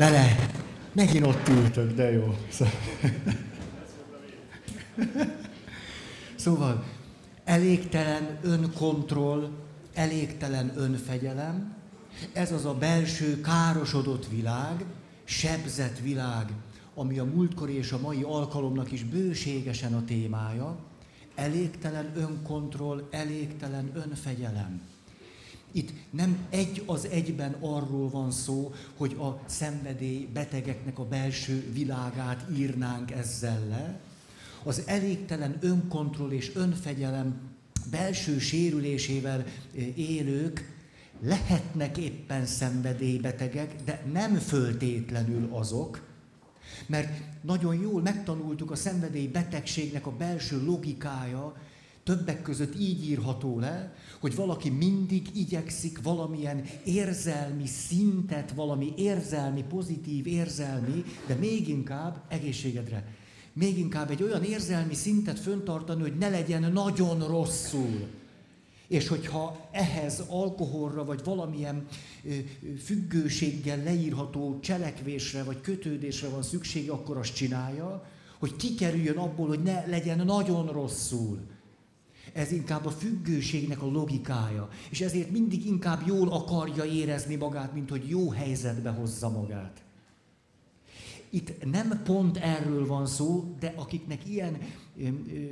Bele! Megint ott ültök, de jó. Szóval elégtelen önkontroll, elégtelen önfegyelem, ez az a belső károsodott világ, sebzett világ, ami a múltkori és a mai alkalomnak is bőségesen a témája, elégtelen önkontroll, elégtelen önfegyelem. Itt nem egy az egyben arról van szó, hogy a szenvedély betegeknek a belső világát írnánk ezzel le. Az elégtelen önkontroll és önfegyelem belső sérülésével élők lehetnek éppen szenvedélybetegek, de nem föltétlenül azok, mert nagyon jól megtanultuk a szenvedélybetegségnek a belső logikája, többek között így írható le, hogy valaki mindig igyekszik valamilyen érzelmi szintet, valami érzelmi, pozitív érzelmi, de még inkább egészségedre, még inkább egy olyan érzelmi szintet föntartani, hogy ne legyen nagyon rosszul. És hogyha ehhez alkoholra, vagy valamilyen függőséggel leírható cselekvésre, vagy kötődésre van szüksége, akkor azt csinálja, hogy kikerüljön abból, hogy ne legyen nagyon rosszul. Ez inkább a függőségnek a logikája. És ezért mindig inkább jól akarja érezni magát, mint hogy jó helyzetbe hozza magát. Itt nem pont erről van szó, de akiknek ilyen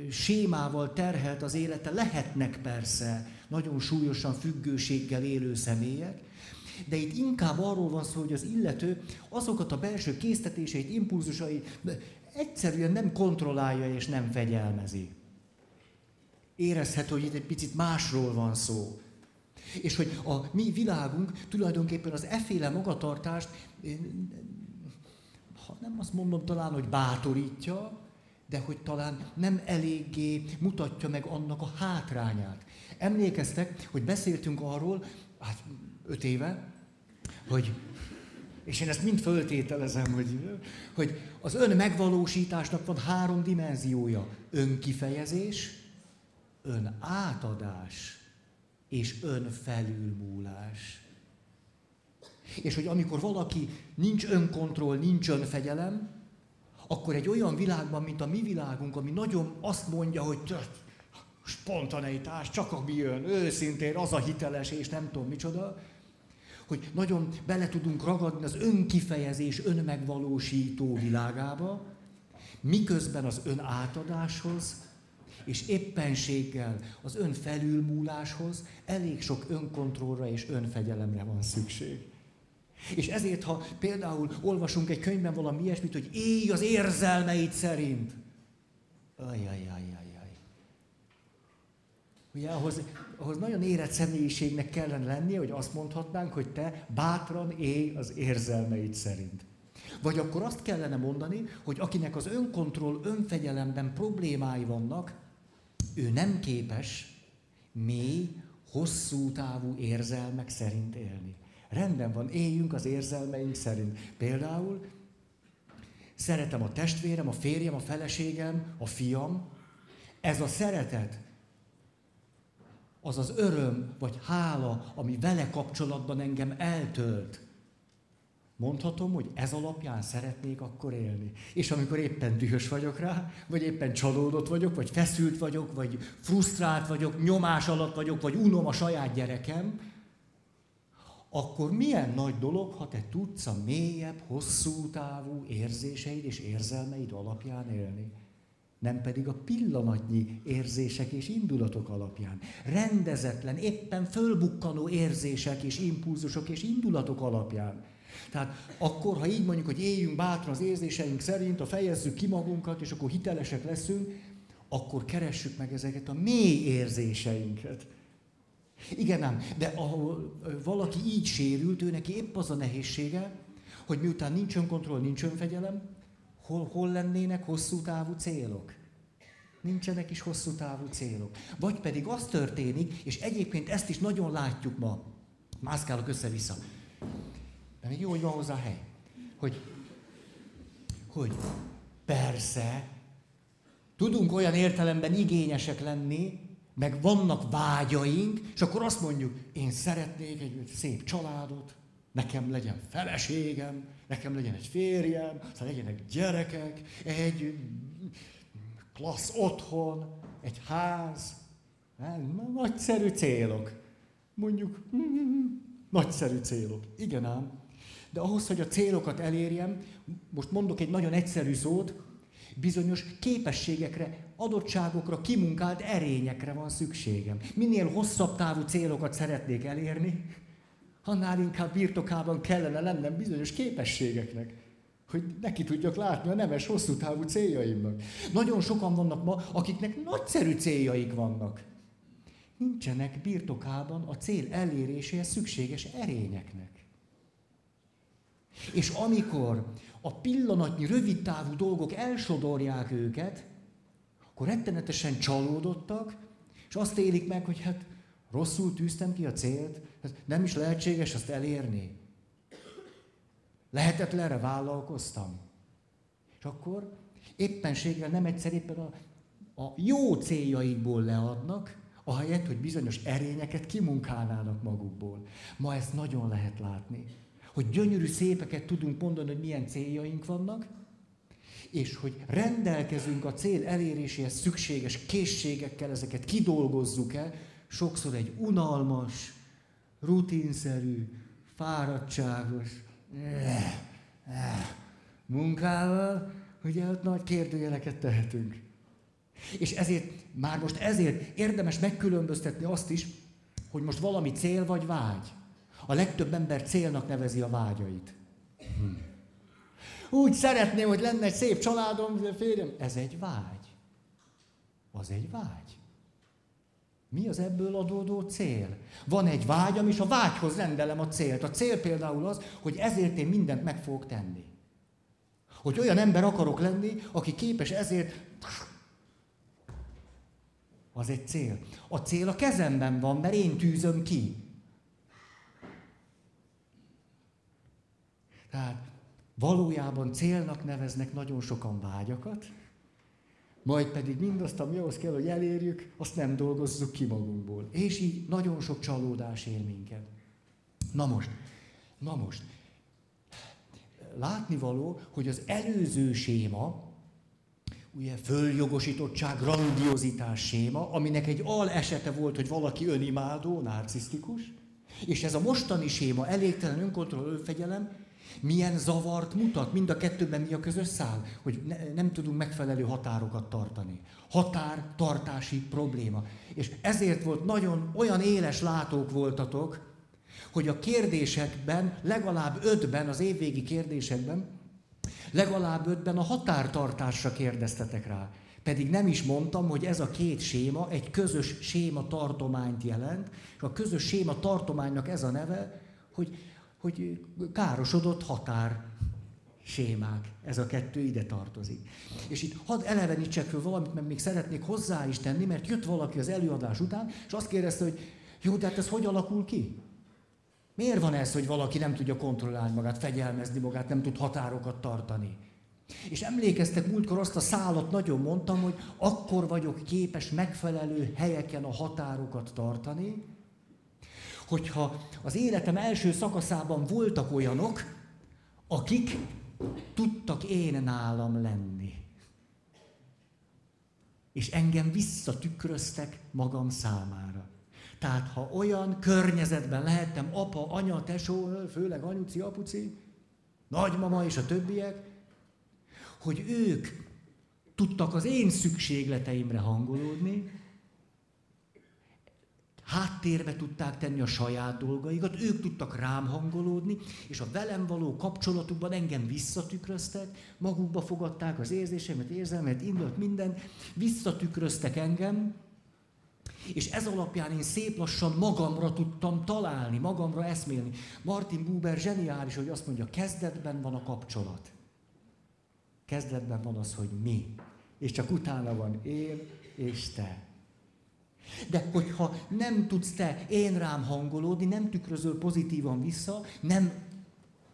sémával terhelt az élete, lehetnek persze nagyon súlyosan függőséggel élő személyek, de itt inkább arról van szó, hogy az illető azokat a belső késztetéseit, impulzusait egyszerűen nem kontrollálja és nem fegyelmezi. Érezhető, hogy itt egy picit másról van szó. És hogy a mi világunk tulajdonképpen az efféle magatartást ha nem azt mondom talán, hogy bátorítja, de hogy talán nem eléggé mutatja meg annak a hátrányát. Emlékeztek, hogy beszéltünk arról, hát öt éve, hogy, és én ezt mind föltételezem, hogy, hogy az ön megvalósításnak van három dimenziója. Önkifejezés, ön átadás és önfelülmúlás. És hogy amikor valaki nincs önkontroll, nincs önfegyelem, akkor egy olyan világban, mint a mi világunk, ami nagyon azt mondja, hogy spontaneitás, csak ami jön, őszintén, az a hiteles, és nem tudom micsoda, hogy nagyon bele tudunk ragadni az önkifejezés, önmegvalósító világába, miközben az ön átadáshoz, és éppenséggel az ön felülmúláshoz elég sok önkontrollra és önfegyelemre van szükség. És ezért, ha például olvasunk egy könyvben valami ilyesmit, hogy élj az érzelmeid szerint. Ajajajajaj. Ugye ahhoz, ahhoz nagyon érett személyiségnek kellene lennie, hogy azt mondhatnánk, hogy te bátran élj az érzelmeid szerint. Vagy akkor azt kellene mondani, hogy akinek az önkontroll, önfegyelemben problémái vannak, ő nem képes mély, hosszú távú érzelmek szerint élni. Rendben van, éljünk az érzelmeink szerint. Például szeretem a testvérem, a férjem, a feleségem, a fiam. Ez a szeretet, az az öröm vagy hála, ami vele kapcsolatban engem eltölt. Mondhatom, hogy ez alapján szeretnék akkor élni. És amikor éppen dühös vagyok rá, vagy éppen csalódott vagyok, vagy feszült vagyok, vagy frusztrált vagyok, nyomás alatt vagyok, vagy unom a saját gyerekem, akkor milyen nagy dolog, ha te tudsz a mélyebb, hosszú távú érzéseid és érzelmeid alapján élni. Nem pedig a pillanatnyi érzések és indulatok alapján. Rendezetlen, éppen fölbukkanó érzések és impulzusok és indulatok alapján. Tehát akkor, ha így mondjuk, hogy éljünk bátran az érzéseink szerint, a fejezzük ki magunkat, és akkor hitelesek leszünk, akkor keressük meg ezeket a mély érzéseinket igen, nem. De ahol valaki így sérült, ő neki épp az a nehézsége, hogy miután nincs önkontroll, nincs önfegyelem, hol, hol lennének hosszú távú célok? Nincsenek is hosszú távú célok. Vagy pedig az történik, és egyébként ezt is nagyon látjuk ma, mászkálok össze-vissza, de még jó, hogy van hozzá hely, hogy, hogy persze, tudunk olyan értelemben igényesek lenni, meg vannak vágyaink, és akkor azt mondjuk, én szeretnék egy szép családot, nekem legyen feleségem, nekem legyen egy férjem, aztán legyenek gyerekek, egy klassz otthon, egy ház. Nagyszerű célok. Mondjuk, nagyszerű célok. Igen ám. De ahhoz, hogy a célokat elérjem, most mondok egy nagyon egyszerű szót, bizonyos képességekre, adottságokra, kimunkált erényekre van szükségem. Minél hosszabb távú célokat szeretnék elérni, annál inkább birtokában kellene lennem bizonyos képességeknek, hogy neki tudjak látni a nemes hosszú távú céljaimnak. Nagyon sokan vannak ma, akiknek nagyszerű céljaik vannak. Nincsenek birtokában a cél eléréséhez szükséges erényeknek. És amikor a pillanatnyi, rövidtávú dolgok elsodorják őket, akkor rettenetesen csalódottak, és azt élik meg, hogy hát rosszul tűztem ki a célt, hát nem is lehetséges azt elérni. Lehetetlenre vállalkoztam. És akkor éppenséggel nem egyszer éppen a, a jó céljaikból leadnak, ahelyett, hogy bizonyos erényeket kimunkálnának magukból. Ma ezt nagyon lehet látni hogy gyönyörű szépeket tudunk mondani, hogy milyen céljaink vannak, és hogy rendelkezünk a cél eléréséhez szükséges készségekkel, ezeket kidolgozzuk el, sokszor egy unalmas, rutinszerű, fáradtságos eh, eh, munkával, ugye ott nagy kérdőjeleket tehetünk. És ezért, már most ezért érdemes megkülönböztetni azt is, hogy most valami cél vagy vágy. A legtöbb ember célnak nevezi a vágyait. Hm. Úgy szeretném, hogy lenne egy szép családom, férjem. Ez egy vágy. Az egy vágy. Mi az ebből adódó cél? Van egy vágyam, és a vágyhoz rendelem a célt. A cél például az, hogy ezért én mindent meg fogok tenni. Hogy olyan ember akarok lenni, aki képes ezért... Az egy cél. A cél a kezemben van, mert én tűzöm ki. Tehát valójában célnak neveznek nagyon sokan vágyakat, majd pedig mindazt, ami ahhoz kell, hogy elérjük, azt nem dolgozzuk ki magunkból. És így nagyon sok csalódás ér minket. Na most, na most, látnivaló, hogy az előző séma, ugye följogosítottság, grandiozitás séma, aminek egy al esete volt, hogy valaki önimádó, narcisztikus, és ez a mostani séma, elégtelen önkontroll, önfegyelem, milyen zavart mutat? Mind a kettőben mi a közös szál? Hogy ne, nem tudunk megfelelő határokat tartani. Határtartási probléma. És ezért volt nagyon olyan éles látók voltatok, hogy a kérdésekben, legalább ötben, az évvégi kérdésekben, legalább ötben a határtartásra kérdeztetek rá. Pedig nem is mondtam, hogy ez a két séma egy közös séma tartományt jelent, és a közös séma tartománynak ez a neve, hogy hogy károsodott határ sémák. Ez a kettő ide tartozik. És itt hadd elevenítsek föl valamit, mert még szeretnék hozzá is tenni, mert jött valaki az előadás után, és azt kérdezte, hogy jó, de hát ez hogy alakul ki? Miért van ez, hogy valaki nem tudja kontrollálni magát, fegyelmezni magát, nem tud határokat tartani? És emlékeztek, múltkor azt a szállat nagyon mondtam, hogy akkor vagyok képes megfelelő helyeken a határokat tartani, hogyha az életem első szakaszában voltak olyanok, akik tudtak én nálam lenni. És engem visszatükröztek magam számára. Tehát ha olyan környezetben lehettem, apa, anya, tesó, főleg anyuci, apuci, nagymama és a többiek, hogy ők tudtak az én szükségleteimre hangolódni, háttérbe tudták tenni a saját dolgaikat, ők tudtak rám hangolódni, és a velem való kapcsolatukban engem visszatükröztek, magukba fogadták az érzésemet, érzelmet, indult mindent, visszatükröztek engem, és ez alapján én szép lassan magamra tudtam találni, magamra eszmélni. Martin Buber zseniális, hogy azt mondja, kezdetben van a kapcsolat. Kezdetben van az, hogy mi. És csak utána van én és te. De hogyha nem tudsz te én rám hangolódni, nem tükrözöl pozitívan vissza, nem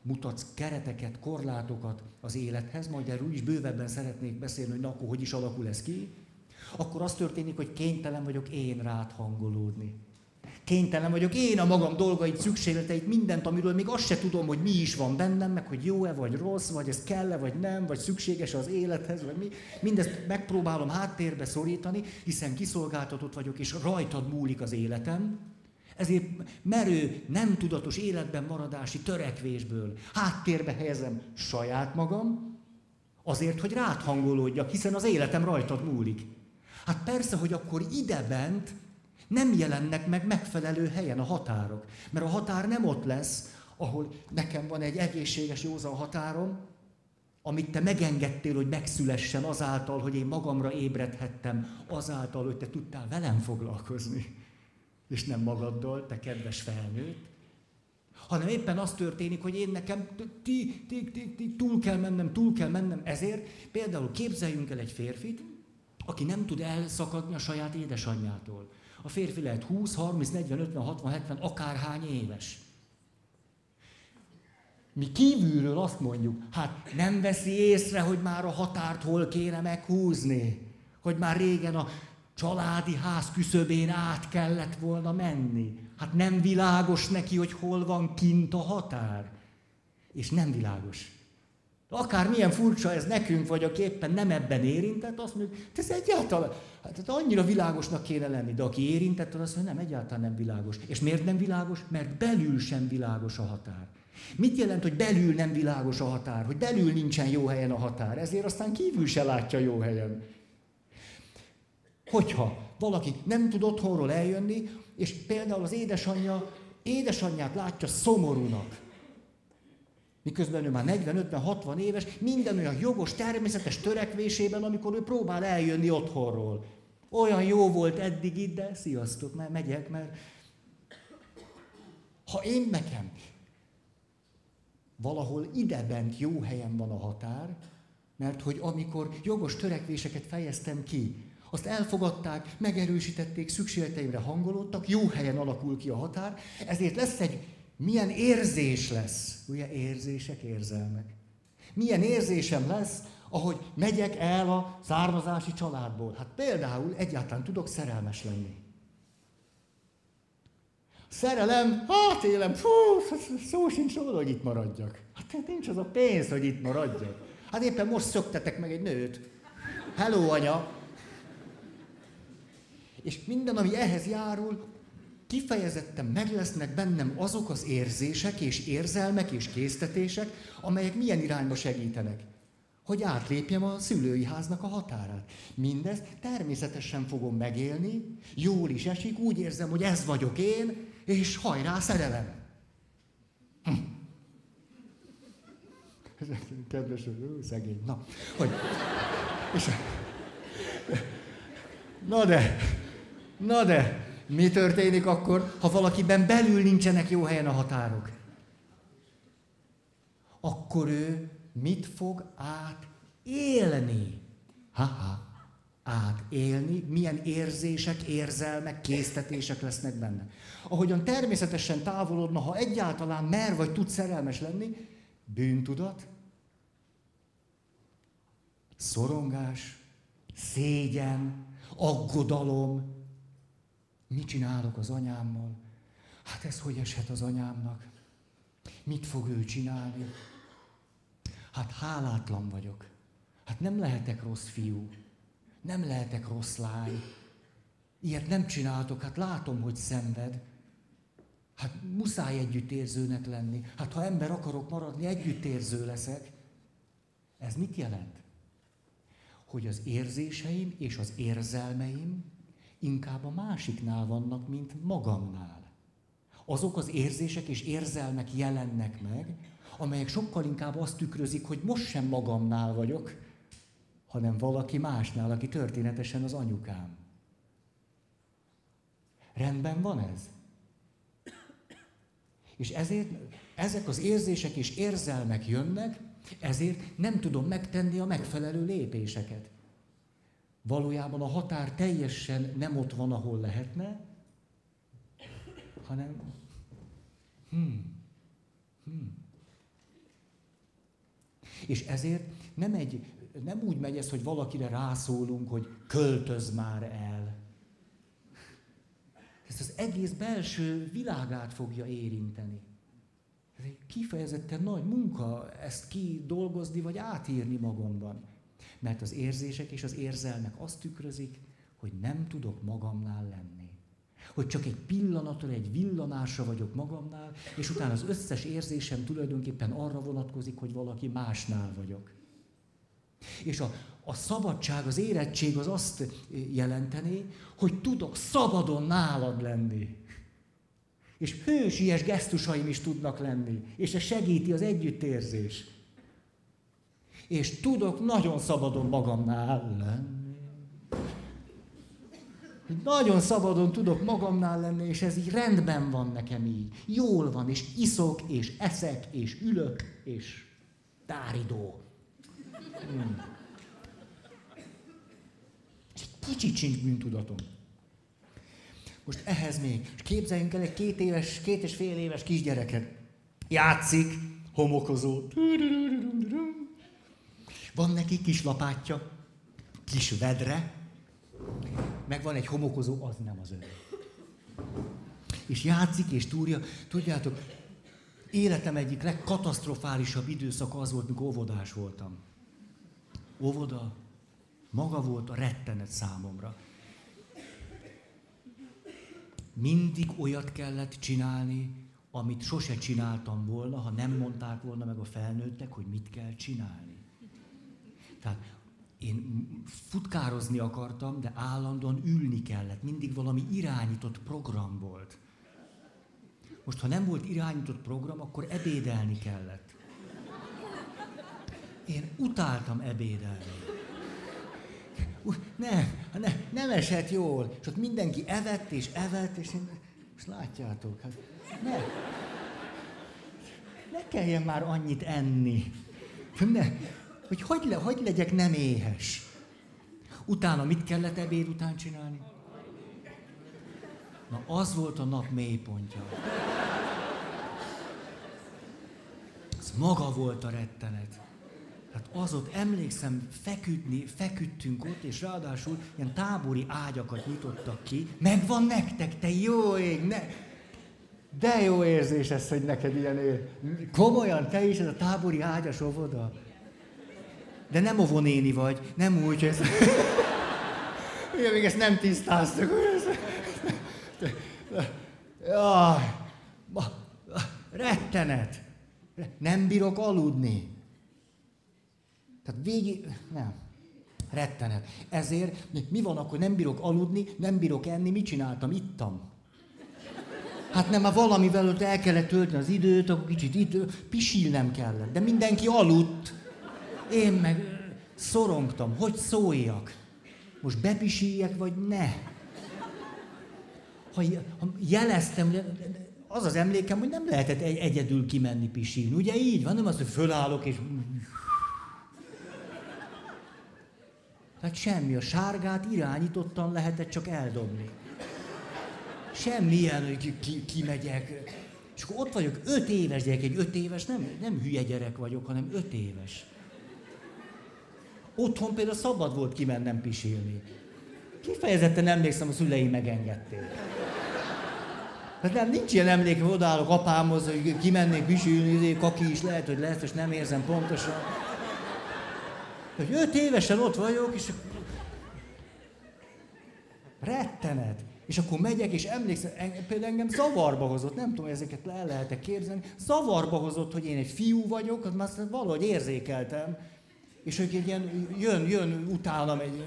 mutatsz kereteket, korlátokat az élethez, majd erről is bővebben szeretnék beszélni, hogy na akkor hogy is alakul ez ki, akkor az történik, hogy kénytelen vagyok én rád hangolódni. Kénytelen vagyok én a magam dolgait, szükségleteit, mindent, amiről még azt se tudom, hogy mi is van bennem, meg hogy jó-e vagy rossz, vagy ez kell-e vagy nem, vagy szükséges az élethez, vagy mi. Mindezt megpróbálom háttérbe szorítani, hiszen kiszolgáltatott vagyok, és rajtad múlik az életem. Ezért merő, nem tudatos életben maradási törekvésből háttérbe helyezem saját magam, azért, hogy rád hangolódjak, hiszen az életem rajtad múlik. Hát persze, hogy akkor idebent nem jelennek meg megfelelő helyen a határok. Mert a határ nem ott lesz, ahol nekem van egy egészséges, józan határom, amit te megengedtél, hogy megszülessen azáltal, hogy én magamra ébredhettem, azáltal, hogy te tudtál velem foglalkozni, és nem magaddal, te kedves felnőtt, hanem éppen az történik, hogy én nekem ti, ti, ti, ti, túl kell mennem, túl kell mennem, ezért például képzeljünk el egy férfit, aki nem tud elszakadni a saját édesanyjától. A férfi lehet 20, 30, 40, 50, 60, 70, akárhány éves. Mi kívülről azt mondjuk, hát nem veszi észre, hogy már a határt hol kéne meghúzni. Hogy már régen a családi ház küszöbén át kellett volna menni. Hát nem világos neki, hogy hol van kint a határ. És nem világos. Akár milyen furcsa ez nekünk, vagy aki éppen nem ebben érintett, azt mondjuk, ez egyáltalán, hát annyira világosnak kéne lenni, de aki érintett, az azt mondja, nem, egyáltalán nem világos. És miért nem világos? Mert belül sem világos a határ. Mit jelent, hogy belül nem világos a határ? Hogy belül nincsen jó helyen a határ, ezért aztán kívül se látja jó helyen. Hogyha valaki nem tud otthonról eljönni, és például az édesanyja, édesanyját látja szomorúnak, Miközben ő már 40-50-60 éves, minden olyan jogos, természetes törekvésében, amikor ő próbál eljönni otthonról. Olyan jó volt eddig itt, de sziasztok, mert megyek, mert ha én nekem valahol idebent jó helyen van a határ, mert hogy amikor jogos törekvéseket fejeztem ki, azt elfogadták, megerősítették, szükségleteimre hangolódtak, jó helyen alakul ki a határ, ezért lesz egy milyen érzés lesz, ugye érzések, érzelmek. Milyen érzésem lesz, ahogy megyek el a származási családból. Hát például egyáltalán tudok szerelmes lenni. Szerelem, hát élem, fú, szó sincs róla, hogy itt maradjak. Hát nincs az a pénz, hogy itt maradjak. Hát éppen most szöktetek meg egy nőt. Hello, anya! És minden, ami ehhez járul, kifejezetten meg lesznek bennem azok az érzések és érzelmek és késztetések, amelyek milyen irányba segítenek. Hogy átlépjem a szülői háznak a határát. Mindezt természetesen fogom megélni, jól is esik, úgy érzem, hogy ez vagyok én, és hajrá szerelem. Hm. Kedves, szegény. Na, hogy... És, na de, na de, mi történik akkor, ha valakiben belül nincsenek jó helyen a határok? Akkor ő mit fog átélni? Ha-ha, átélni, milyen érzések, érzelmek, késztetések lesznek benne. Ahogyan természetesen távolodna, ha egyáltalán mer vagy tud szerelmes lenni, bűntudat, szorongás, szégyen, aggodalom, Mit csinálok az anyámmal? Hát ez hogy eshet az anyámnak? Mit fog ő csinálni? Hát hálátlan vagyok. Hát nem lehetek rossz fiú. Nem lehetek rossz lány. Ilyet nem csináltok, hát látom, hogy szenved. Hát muszáj együttérzőnek lenni. Hát ha ember akarok maradni, együttérző leszek. Ez mit jelent? Hogy az érzéseim és az érzelmeim inkább a másiknál vannak, mint magamnál. Azok az érzések és érzelmek jelennek meg, amelyek sokkal inkább azt tükrözik, hogy most sem magamnál vagyok, hanem valaki másnál, aki történetesen az anyukám. Rendben van ez? És ezért ezek az érzések és érzelmek jönnek, ezért nem tudom megtenni a megfelelő lépéseket. Valójában a határ teljesen nem ott van, ahol lehetne, hanem hmm, hmm. És ezért nem, egy, nem úgy megy ez, hogy valakire rászólunk, hogy költöz már el. ezt az egész belső világát fogja érinteni. Ez egy kifejezetten nagy munka ezt kidolgozni vagy átírni magamban. Mert az érzések és az érzelmek azt tükrözik, hogy nem tudok magamnál lenni. Hogy csak egy pillanatra, egy villanásra vagyok magamnál, és utána az összes érzésem tulajdonképpen arra vonatkozik, hogy valaki másnál vagyok. És a, a szabadság, az érettség az azt jelenteni, hogy tudok szabadon nálad lenni. És hősies gesztusaim is tudnak lenni. És ez segíti az együttérzés. És tudok nagyon szabadon magamnál lenni. Nagyon szabadon tudok magamnál lenni, és ez így rendben van nekem így. Jól van, és iszok, és eszek, és ülök, és táridó. Hmm. Egy kicsit sincs bűntudatom. Most ehhez még, képzeljünk el egy két éves, két és fél éves kisgyereket. Játszik, homokozó. Van neki kis lapátja, kis vedre, meg van egy homokozó, az nem az ő. És játszik és túrja. Tudjátok, életem egyik legkatasztrofálisabb időszaka az volt, mikor óvodás voltam. Óvoda maga volt a rettenet számomra. Mindig olyat kellett csinálni, amit sose csináltam volna, ha nem mondták volna meg a felnőttek, hogy mit kell csinálni. Tehát én futkározni akartam, de állandóan ülni kellett. Mindig valami irányított program volt. Most, ha nem volt irányított program, akkor ebédelni kellett. Én utáltam ebédelni. Nem, ne, nem esett jól. És ott mindenki evett és evett, és én, most látjátok, hát ne. Ne kelljen már annyit enni. Ne, hogy hogy, le, hogy legyek nem éhes. Utána mit kellett ebéd után csinálni? Na, az volt a nap mélypontja. Ez maga volt a rettenet. Hát az ott, emlékszem, feküdni, feküdtünk ott, és ráadásul ilyen tábori ágyakat nyitottak ki. Megvan nektek, te jó ég, ne... De jó érzés ez, hogy neked ilyen ér. Komolyan, te is ez a tábori ágyas óvoda. De nem ovonéni vagy, nem úgy, hogy ez... Ugye még ezt nem tisztáztuk. Jaj, rettenet. Nem bírok aludni. Tehát végig... Nem. Rettenet. Ezért mi van akkor, nem bírok aludni, nem bírok enni, mit csináltam? Ittam. Hát nem, már valamivel ott el kellett tölteni az időt, akkor kicsit idő, pisilnem kellett. De mindenki aludt. Én meg szorongtam, hogy szóljak. Most bepisiljek, vagy ne? Ha, ha jeleztem, az az emlékem, hogy nem lehetett egy, egyedül kimenni pisilni. Ugye így van, nem az, hogy fölállok és... Tehát semmi, a sárgát irányítottan lehetett csak eldobni. Semmilyen, hogy ki, kimegyek. És akkor ott vagyok, öt éves gyerek, egy öt éves, nem, nem hülye gyerek vagyok, hanem öt éves. Otthon például szabad volt kimennem pisilni. Kifejezetten emlékszem, a szüleim megengedték. Hát nem, nincs ilyen emléke, hogy odállok apámhoz, hogy kimennék pisilni, izé, kaki is lehet, hogy lesz, és nem érzem pontosan. Hogy öt évesen ott vagyok, és rettenet. És akkor megyek, és emlékszem, például engem zavarba hozott, nem tudom, ezeket le lehet képzelni, zavarba hozott, hogy én egy fiú vagyok, azt már valahogy érzékeltem, és ők egy ilyen, jön, jön utánam egy...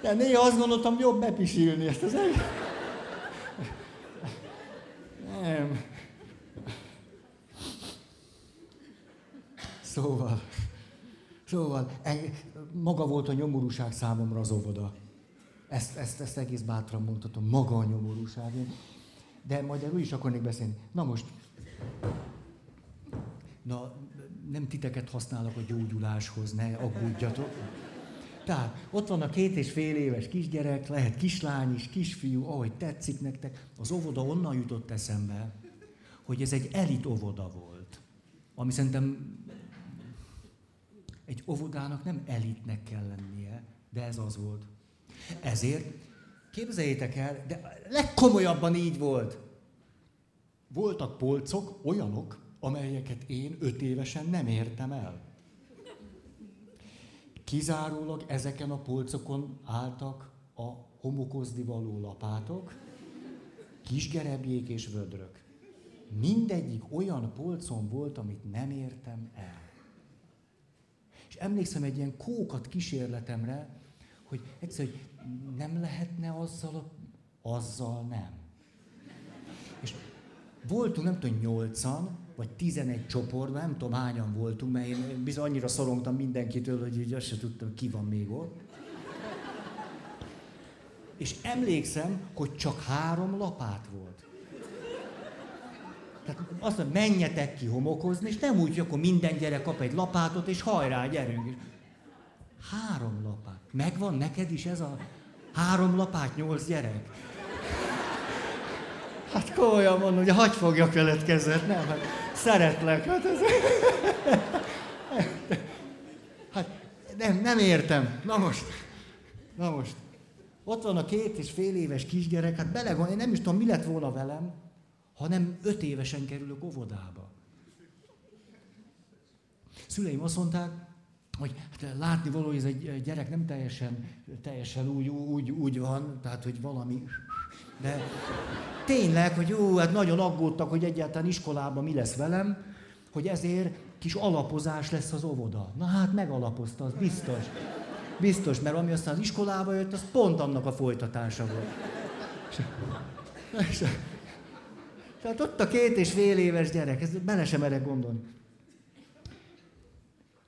De néha azt gondoltam, jobb bepisilni ezt az egész. Nem. Szóval, szóval, maga volt a nyomorúság számomra az óvoda. Ezt, ezt, ezt egész bátran mondhatom, maga a nyomorúság. De majd erről is akarnék beszélni. Na most, Na, nem titeket használok a gyógyuláshoz, ne aggódjatok. Tehát ott van a két és fél éves kisgyerek, lehet kislány is, kisfiú, ahogy tetszik nektek. Az óvoda onnan jutott eszembe, hogy ez egy elit óvoda volt. Ami szerintem egy óvodának nem elitnek kell lennie, de ez az volt. Ezért képzeljétek el, de legkomolyabban így volt. Voltak polcok, olyanok, amelyeket én öt évesen nem értem el. Kizárólag ezeken a polcokon álltak a homokozni való lapátok, kisgerebjék és vödrök. Mindegyik olyan polcon volt, amit nem értem el. És emlékszem egy ilyen kókat kísérletemre, hogy egyszer, hogy nem lehetne azzal, azzal nem. És voltunk, nem tudom, nyolcan, vagy 11 csoportban, nem tudom hányan voltunk, mert én bizony annyira szorongtam mindenkitől, hogy így azt se tudtam, ki van még ott. És emlékszem, hogy csak három lapát volt. Tehát azt mondja, menjetek ki homokozni, és nem úgy, hogy akkor minden gyerek kap egy lapátot, és hajrá, gyerünk. És három lapát. Megvan neked is ez a három lapát, nyolc gyerek? Hát komolyan mondom, hogy hagy fogjak veled kezet, nem? Hát szeretlek. Hát, ez... hát nem, nem értem. Na most, na most. Ott van a két és fél éves kisgyerek, hát belegondol, én nem is tudom, mi lett volna velem, ha nem öt évesen kerülök óvodába. Szüleim azt mondták, hogy hát látni való, hogy ez egy gyerek nem teljesen, teljesen úgy, úgy, úgy van, tehát hogy valami de tényleg, hogy jó, hát nagyon aggódtak, hogy egyáltalán iskolában mi lesz velem, hogy ezért kis alapozás lesz az óvoda. Na hát megalapozta, az biztos. Biztos, mert ami aztán az iskolába jött, az pont annak a folytatása volt. Tehát ott a két és fél éves gyerek, ez bele sem merek gondolni.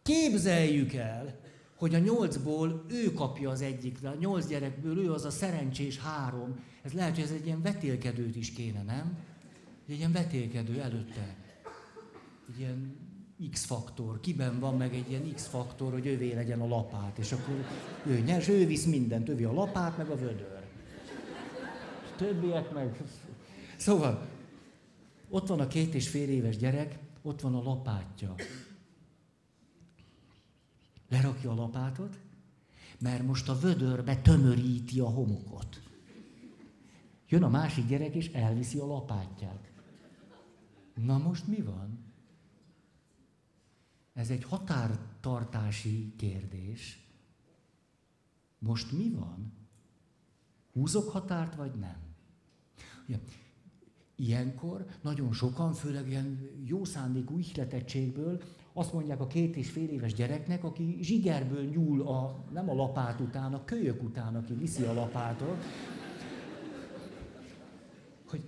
Képzeljük el, hogy a nyolcból ő kapja az egyik, a nyolc gyerekből ő az a szerencsés három. Ez lehet, hogy ez egy ilyen vetélkedőt is kéne, nem? Egy ilyen vetélkedő előtte. Egy ilyen X-faktor. Kiben van meg egy ilyen X-faktor, hogy ővé legyen a lapát, és akkor ő nyers, ő visz mindent, ővé a lapát, meg a vödör. Többiek meg... Szóval, ott van a két és fél éves gyerek, ott van a lapátja lerakja a lapátot, mert most a vödörbe tömöríti a homokot. Jön a másik gyerek, és elviszi a lapátját. Na most mi van? Ez egy határtartási kérdés. Most mi van? Húzok határt, vagy nem? Ugye, ilyenkor nagyon sokan, főleg ilyen jó szándékú ihletettségből azt mondják a két és fél éves gyereknek, aki zsigerből nyúl a, nem a lapát után, a kölyök után, aki viszi a lapátot, hogy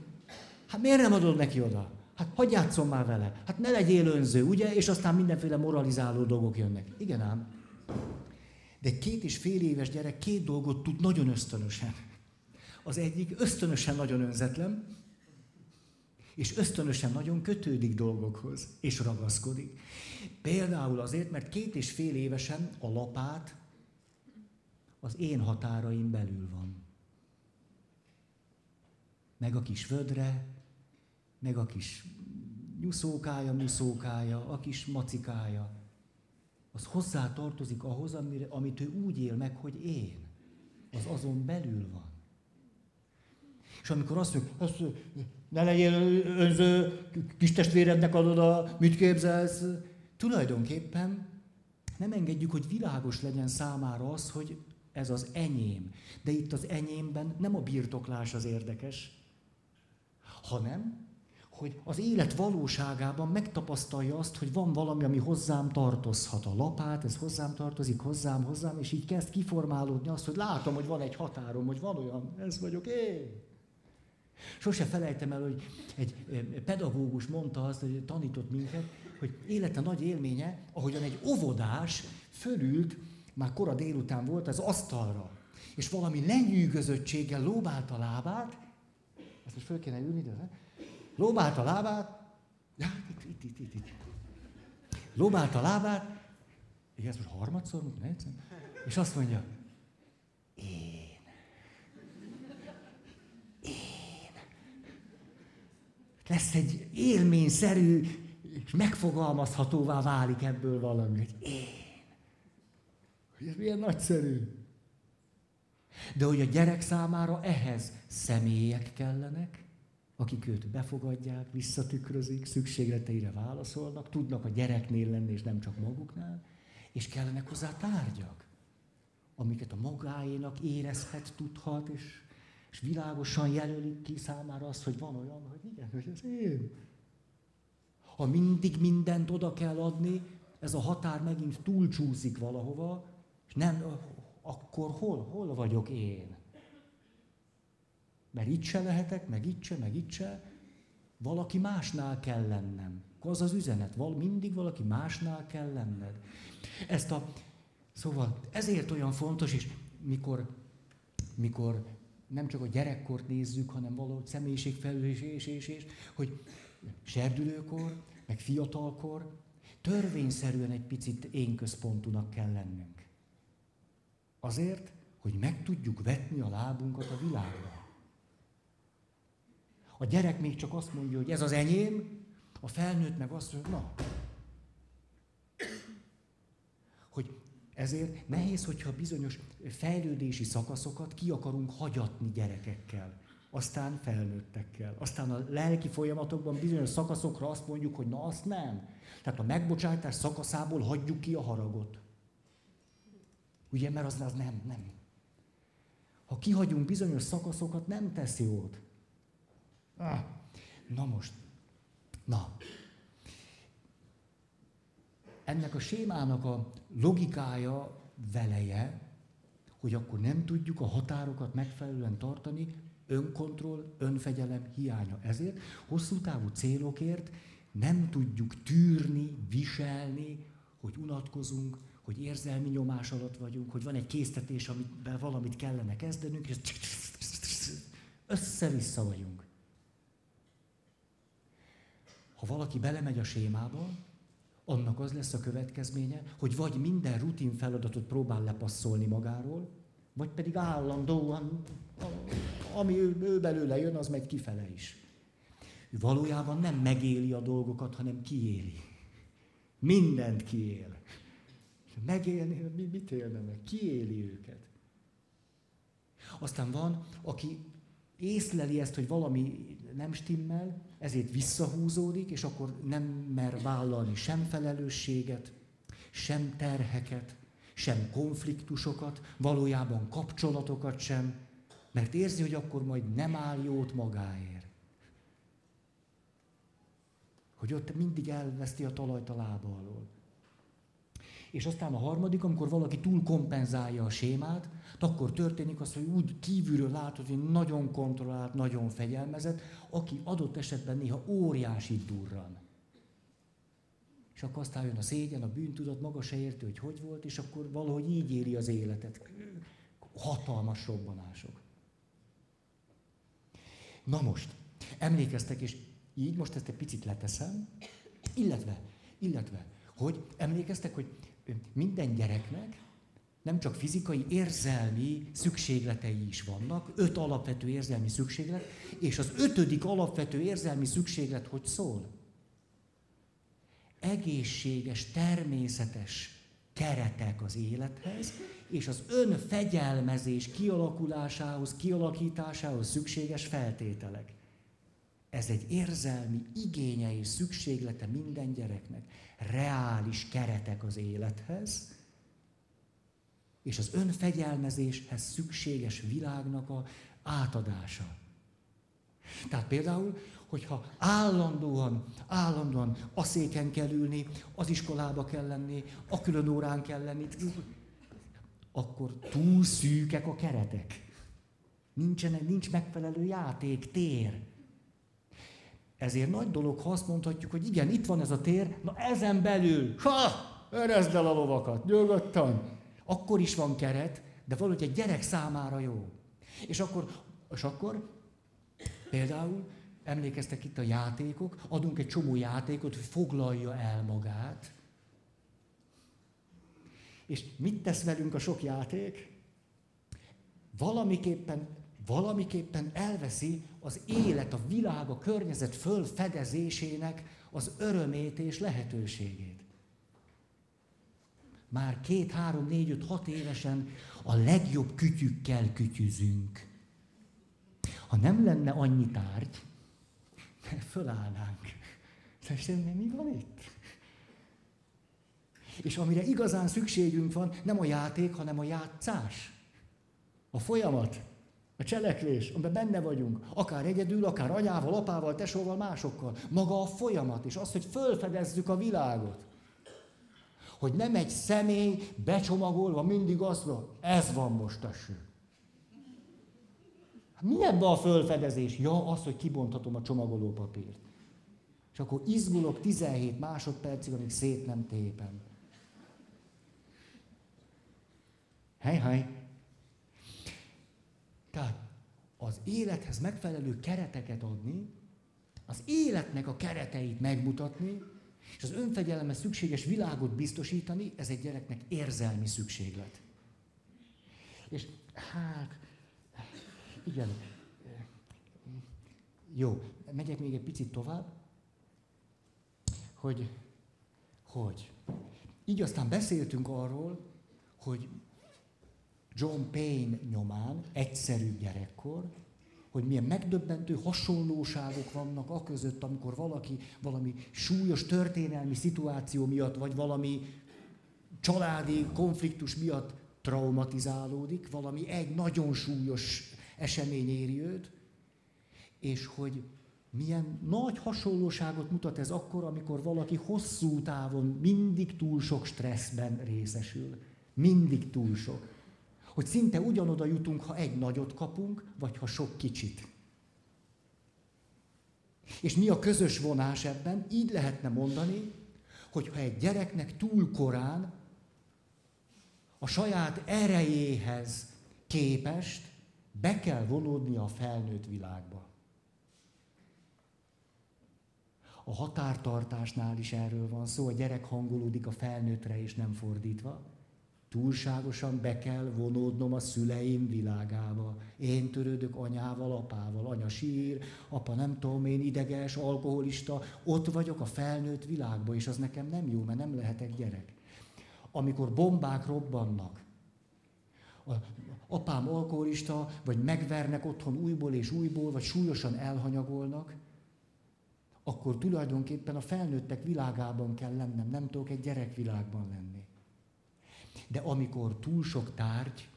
hát miért nem adod neki oda? Hát hagyj játszom már vele. Hát ne legyél önző, ugye? És aztán mindenféle moralizáló dolgok jönnek. Igen ám. De két és fél éves gyerek két dolgot tud nagyon ösztönösen. Az egyik ösztönösen nagyon önzetlen, és ösztönösen nagyon kötődik dolgokhoz, és ragaszkodik. Például azért, mert két és fél évesen a lapát az én határaim belül van. Meg a kis vödre, meg a kis nyuszókája, muszókája, a kis macikája. Az hozzá tartozik ahhoz, amire, amit ő úgy él meg, hogy én. Az azon belül van. És amikor azt mondjuk, azt, ne legyél önző, kis testvérednek adod a, mit képzelsz, tulajdonképpen nem engedjük, hogy világos legyen számára az, hogy ez az enyém. De itt az enyémben nem a birtoklás az érdekes, hanem, hogy az élet valóságában megtapasztalja azt, hogy van valami, ami hozzám tartozhat. A lapát, ez hozzám tartozik, hozzám, hozzám, és így kezd kiformálódni azt, hogy látom, hogy van egy határom, hogy van olyan, ez vagyok én. Sose felejtem el, hogy egy pedagógus mondta azt, hogy tanított minket, hogy élete nagy élménye, ahogyan egy óvodás fölült, már kora délután volt, az asztalra, és valami lenyűgözöttséggel lóbált a lábát, ezt most föl kéne ülni, de? Lóbált a lábát, ja, itt, itt, itt, itt, itt. Lóbált a lábát, és ezt most harmadszor, ne? és azt mondja, én lesz egy élményszerű, és megfogalmazhatóvá válik ebből valami, hogy én. Hogy ez milyen nagyszerű. De hogy a gyerek számára ehhez személyek kellenek, akik őt befogadják, visszatükrözik, szükségleteire válaszolnak, tudnak a gyereknél lenni, és nem csak maguknál, és kellenek hozzá tárgyak, amiket a magáénak érezhet, tudhat, és, és világosan jelölik ki számára azt, hogy van olyan, hogy igen, hogy ez én. Ha mindig mindent oda kell adni, ez a határ megint túlcsúszik valahova, és nem, akkor hol, hol vagyok én? Mert itt se lehetek, meg itt se, meg itt se. Valaki másnál kell lennem. Az az üzenet, val, mindig valaki másnál kell lenned. Ezt a, szóval ezért olyan fontos, és mikor, mikor nem csak a gyerekkort nézzük, hanem valahogy személyiségfelelős és, és, és, hogy serdülőkor, meg fiatalkor, törvényszerűen egy picit én központúnak kell lennünk. Azért, hogy meg tudjuk vetni a lábunkat a világra. A gyerek még csak azt mondja, hogy ez az enyém, a felnőtt meg azt mondja, na. Hogy ezért nehéz, hogyha bizonyos fejlődési szakaszokat ki akarunk hagyatni gyerekekkel, aztán felnőttekkel. Aztán a lelki folyamatokban bizonyos szakaszokra azt mondjuk, hogy na azt nem. Tehát a megbocsátás szakaszából hagyjuk ki a haragot. Ugye, mert az, az nem, nem. Ha kihagyunk bizonyos szakaszokat, nem tesz jót. Ah, na most, na. Ennek a sémának a logikája veleje, hogy akkor nem tudjuk a határokat megfelelően tartani, önkontroll, önfegyelem hiánya. Ezért hosszú távú célokért nem tudjuk tűrni, viselni, hogy unatkozunk, hogy érzelmi nyomás alatt vagyunk, hogy van egy késztetés, amiben valamit kellene kezdenünk, és össze-vissza vagyunk. Ha valaki belemegy a sémába, annak az lesz a következménye, hogy vagy minden rutin feladatot próbál lepasszolni magáról, vagy pedig állandóan, ami ő, ő belőle jön, az megy kifele is. Ő valójában nem megéli a dolgokat, hanem kiéli. Mindent kiél. Megélni, mit élne meg? Kiéli őket. Aztán van, aki észleli ezt, hogy valami nem stimmel, ezért visszahúzódik, és akkor nem mer vállalni sem felelősséget, sem terheket, sem konfliktusokat, valójában kapcsolatokat sem, mert érzi, hogy akkor majd nem áll jót magáért. Hogy ott mindig elveszti a talajt a lába alól. És aztán a harmadik, amikor valaki túl kompenzálja a sémát, akkor történik az, hogy úgy kívülről látod, hogy nagyon kontrollált, nagyon fegyelmezett, aki adott esetben néha óriási durran. És akkor aztán jön a szégyen, a bűntudat, maga se érti, hogy hogy volt, és akkor valahogy így éri az életet. Hatalmas robbanások. Na most, emlékeztek, és így most ezt egy picit leteszem, illetve, illetve, hogy emlékeztek, hogy minden gyereknek nem csak fizikai, érzelmi szükségletei is vannak, öt alapvető érzelmi szükséglet, és az ötödik alapvető érzelmi szükséglet hogy szól? Egészséges, természetes keretek az élethez, és az önfegyelmezés kialakulásához, kialakításához szükséges feltételek. Ez egy érzelmi igénye és szükséglete minden gyereknek. Reális keretek az élethez, és az önfegyelmezéshez szükséges világnak a átadása. Tehát például, hogyha állandóan, állandóan a széken kell ülni, az iskolába kell lenni, a külön órán kell lenni, akkor túl szűkek a keretek. Nincsenek, nincs megfelelő játék, tér. Ezért nagy dolog, ha azt mondhatjuk, hogy igen, itt van ez a tér, na ezen belül, ha, örezd el a lovakat, nyugodtan. Akkor is van keret, de valahogy egy gyerek számára jó. És akkor, és akkor például emlékeztek itt a játékok, adunk egy csomó játékot, hogy foglalja el magát. És mit tesz velünk a sok játék? Valamiképpen valamiképpen elveszi az élet, a világ, a környezet fölfedezésének az örömét és lehetőségét. Már két, három, négy, öt, hat évesen a legjobb kütyükkel kütyüzünk. Ha nem lenne annyi tárgy, fölállnánk. Szerintem mi van itt? És amire igazán szükségünk van, nem a játék, hanem a játszás. A folyamat, a cselekvés, amiben benne vagyunk. Akár egyedül, akár anyával, apával, tesóval, másokkal. Maga a folyamat, és az, hogy fölfedezzük a világot. Hogy nem egy személy becsomagolva mindig azt mondja, ez van most a ső. Mi ebben a fölfedezés? Ja, az, hogy kibonthatom a csomagolópapírt. És akkor izgulok 17 másodpercig, amíg szét nem tépem. Hely, hely. Tehát az élethez megfelelő kereteket adni, az életnek a kereteit megmutatni, és az önfegyelemhez szükséges világot biztosítani, ez egy gyereknek érzelmi szükséglet. És hát, igen, jó, megyek még egy picit tovább, hogy, hogy, így aztán beszéltünk arról, hogy John Payne nyomán, egyszerű gyerekkor, hogy milyen megdöbbentő hasonlóságok vannak a között, amikor valaki valami súlyos történelmi szituáció miatt, vagy valami családi konfliktus miatt traumatizálódik, valami egy nagyon súlyos esemény éri őt, és hogy milyen nagy hasonlóságot mutat ez akkor, amikor valaki hosszú távon mindig túl sok stresszben részesül. Mindig túl sok hogy szinte ugyanoda jutunk, ha egy nagyot kapunk, vagy ha sok kicsit. És mi a közös vonás ebben? Így lehetne mondani, hogy ha egy gyereknek túl korán a saját erejéhez képest be kell vonódni a felnőtt világba. A határtartásnál is erről van szó, a gyerek hangolódik a felnőttre és nem fordítva túlságosan be kell vonódnom a szüleim világába. Én törődök anyával, apával, anya sír, apa nem tudom én, ideges, alkoholista, ott vagyok a felnőtt világban, és az nekem nem jó, mert nem lehetek gyerek. Amikor bombák robbannak, a apám alkoholista, vagy megvernek otthon újból és újból, vagy súlyosan elhanyagolnak, akkor tulajdonképpen a felnőttek világában kell lennem, nem tudok egy gyerekvilágban lenni. De amikor túl sok tárgy,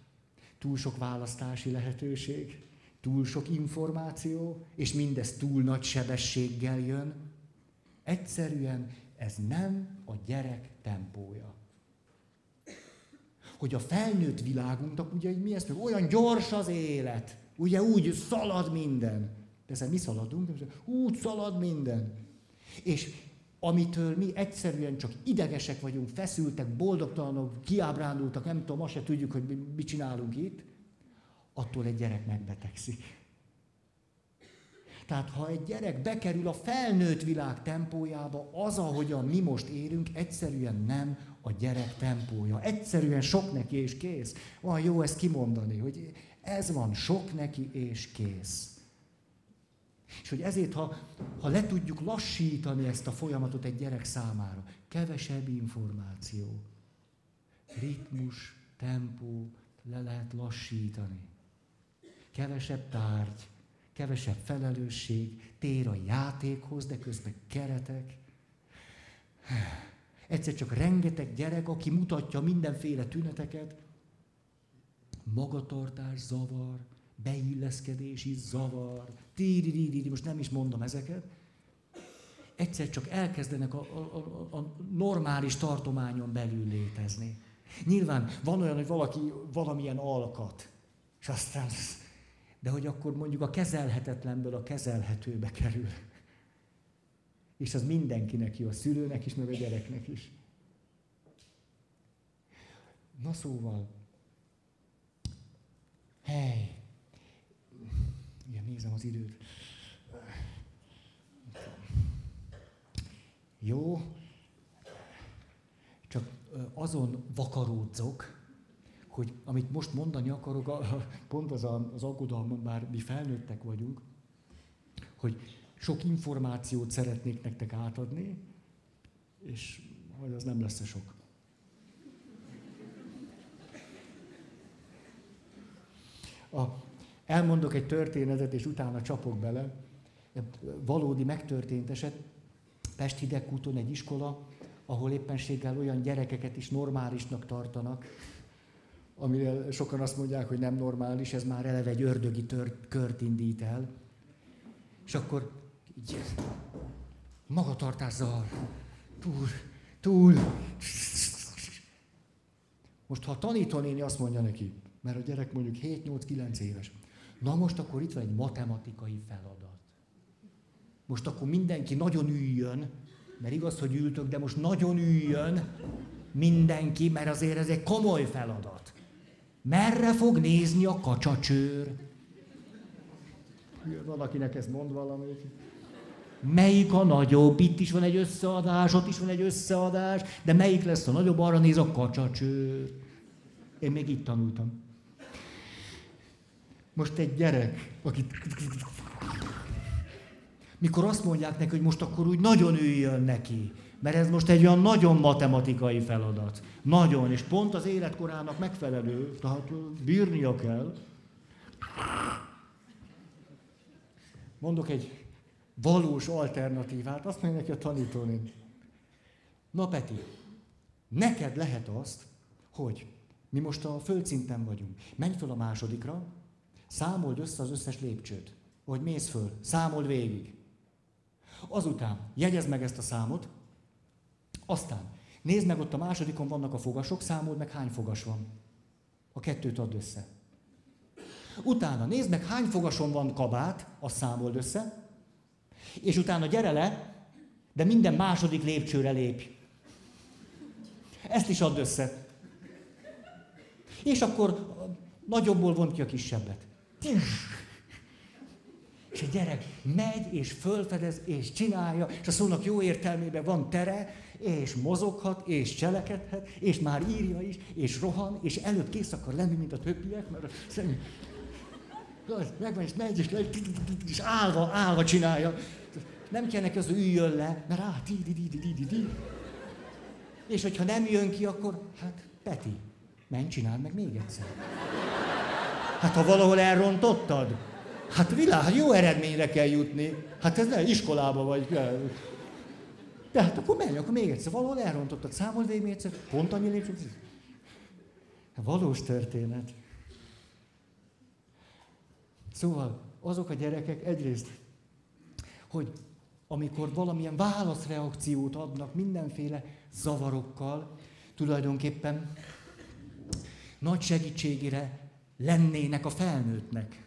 túl sok választási lehetőség, túl sok információ, és mindez túl nagy sebességgel jön, egyszerűen ez nem a gyerek tempója. Hogy a felnőtt világunknak, ugye mi ezt hogy olyan gyors az élet, ugye úgy szalad minden. De mi szaladunk, úgy szalad minden. És amitől mi egyszerűen csak idegesek vagyunk, feszültek, boldogtalanok, kiábrándultak, nem tudom, azt se tudjuk, hogy mit csinálunk itt, attól egy gyerek megbetegszik. Tehát ha egy gyerek bekerül a felnőtt világ tempójába, az, ahogyan mi most érünk, egyszerűen nem a gyerek tempója. Egyszerűen sok neki és kész. Van jó ezt kimondani, hogy ez van, sok neki és kész. És hogy ezért, ha, ha le tudjuk lassítani ezt a folyamatot egy gyerek számára, kevesebb információ, ritmus, tempó, le lehet lassítani. Kevesebb tárgy, kevesebb felelősség, tér a játékhoz, de közben keretek. Egyszer csak rengeteg gyerek, aki mutatja mindenféle tüneteket, magatartás, zavar, beilleszkedési zavar, tíri most nem is mondom ezeket, egyszer csak elkezdenek a, a, a, a normális tartományon belül létezni. Nyilván van olyan, hogy valaki valamilyen alkat, és aztán, de hogy akkor mondjuk a kezelhetetlenből a kezelhetőbe kerül. És az mindenkinek jó, a szülőnek is, meg a gyereknek is. Na szóval, hely, igen, nézem az időt. Jó. Csak azon vakaródzok, hogy amit most mondani akarok, pont az az aggodalmam, már mi felnőttek vagyunk, hogy sok információt szeretnék nektek átadni, és hogy az nem lesz sok. A, elmondok egy történetet, és utána csapok bele. Valódi megtörtént eset. Pest hidegkúton egy iskola, ahol éppenséggel olyan gyerekeket is normálisnak tartanak, amire sokan azt mondják, hogy nem normális, ez már eleve egy ördögi tört, kört indít el. És akkor így, magatartás túl, túl. Most ha a tanítónéni azt mondja neki, mert a gyerek mondjuk 7-8-9 éves, na most akkor itt van egy matematikai feladat. Most akkor mindenki nagyon üljön, mert igaz, hogy ültök, de most nagyon üljön mindenki, mert azért ez egy komoly feladat. Merre fog nézni a kacsacsőr? Valakinek ez mond valamit. Melyik a nagyobb? Itt is van egy összeadás, ott is van egy összeadás, de melyik lesz a nagyobb? Arra néz a kacsacsőr. Én még itt tanultam. Most egy gyerek, akit... Mikor azt mondják neki, hogy most akkor úgy nagyon üljön neki, mert ez most egy olyan nagyon matematikai feladat. Nagyon, és pont az életkorának megfelelő, tehát bírnia kell. Mondok egy valós alternatívát, azt mondja neki a tanítónő. Na Peti, neked lehet azt, hogy mi most a földszinten vagyunk. Menj föl a másodikra, számold össze az összes lépcsőt. Hogy mész föl, számold végig. Azután jegyezd meg ezt a számot, aztán nézd meg, ott a másodikon vannak a fogasok, számold meg, hány fogas van. A kettőt add össze. Utána nézd meg, hány fogason van kabát, azt számold össze, és utána gyere le, de minden második lépcsőre lépj. Ezt is add össze. És akkor nagyobbból vont ki a kisebbet. És a gyerek megy, és fölfedez, és csinálja, és a szónak jó értelmében van tere, és mozoghat, és cselekedhet, és már írja is, és rohan, és előbb kész akar lenni, mint a többiek, mert a személy... Megvan, és megy, és, és állva, állva csinálja. Nem kell neki az, hogy üljön le, mert á, di, di, di, di, di, di. És hogyha nem jön ki, akkor, hát Peti, menj, csináld meg még egyszer. Hát ha valahol elrontottad, hát világ, jó eredményre kell jutni. Hát ez nem iskolába vagy. De hát akkor menj, akkor még egyszer. Valahol elrontottad, számold végig még egyszer, pont annyi lépcső. Valós történet. Szóval azok a gyerekek egyrészt, hogy amikor valamilyen válaszreakciót adnak mindenféle zavarokkal, tulajdonképpen nagy segítségére lennének a felnőttnek.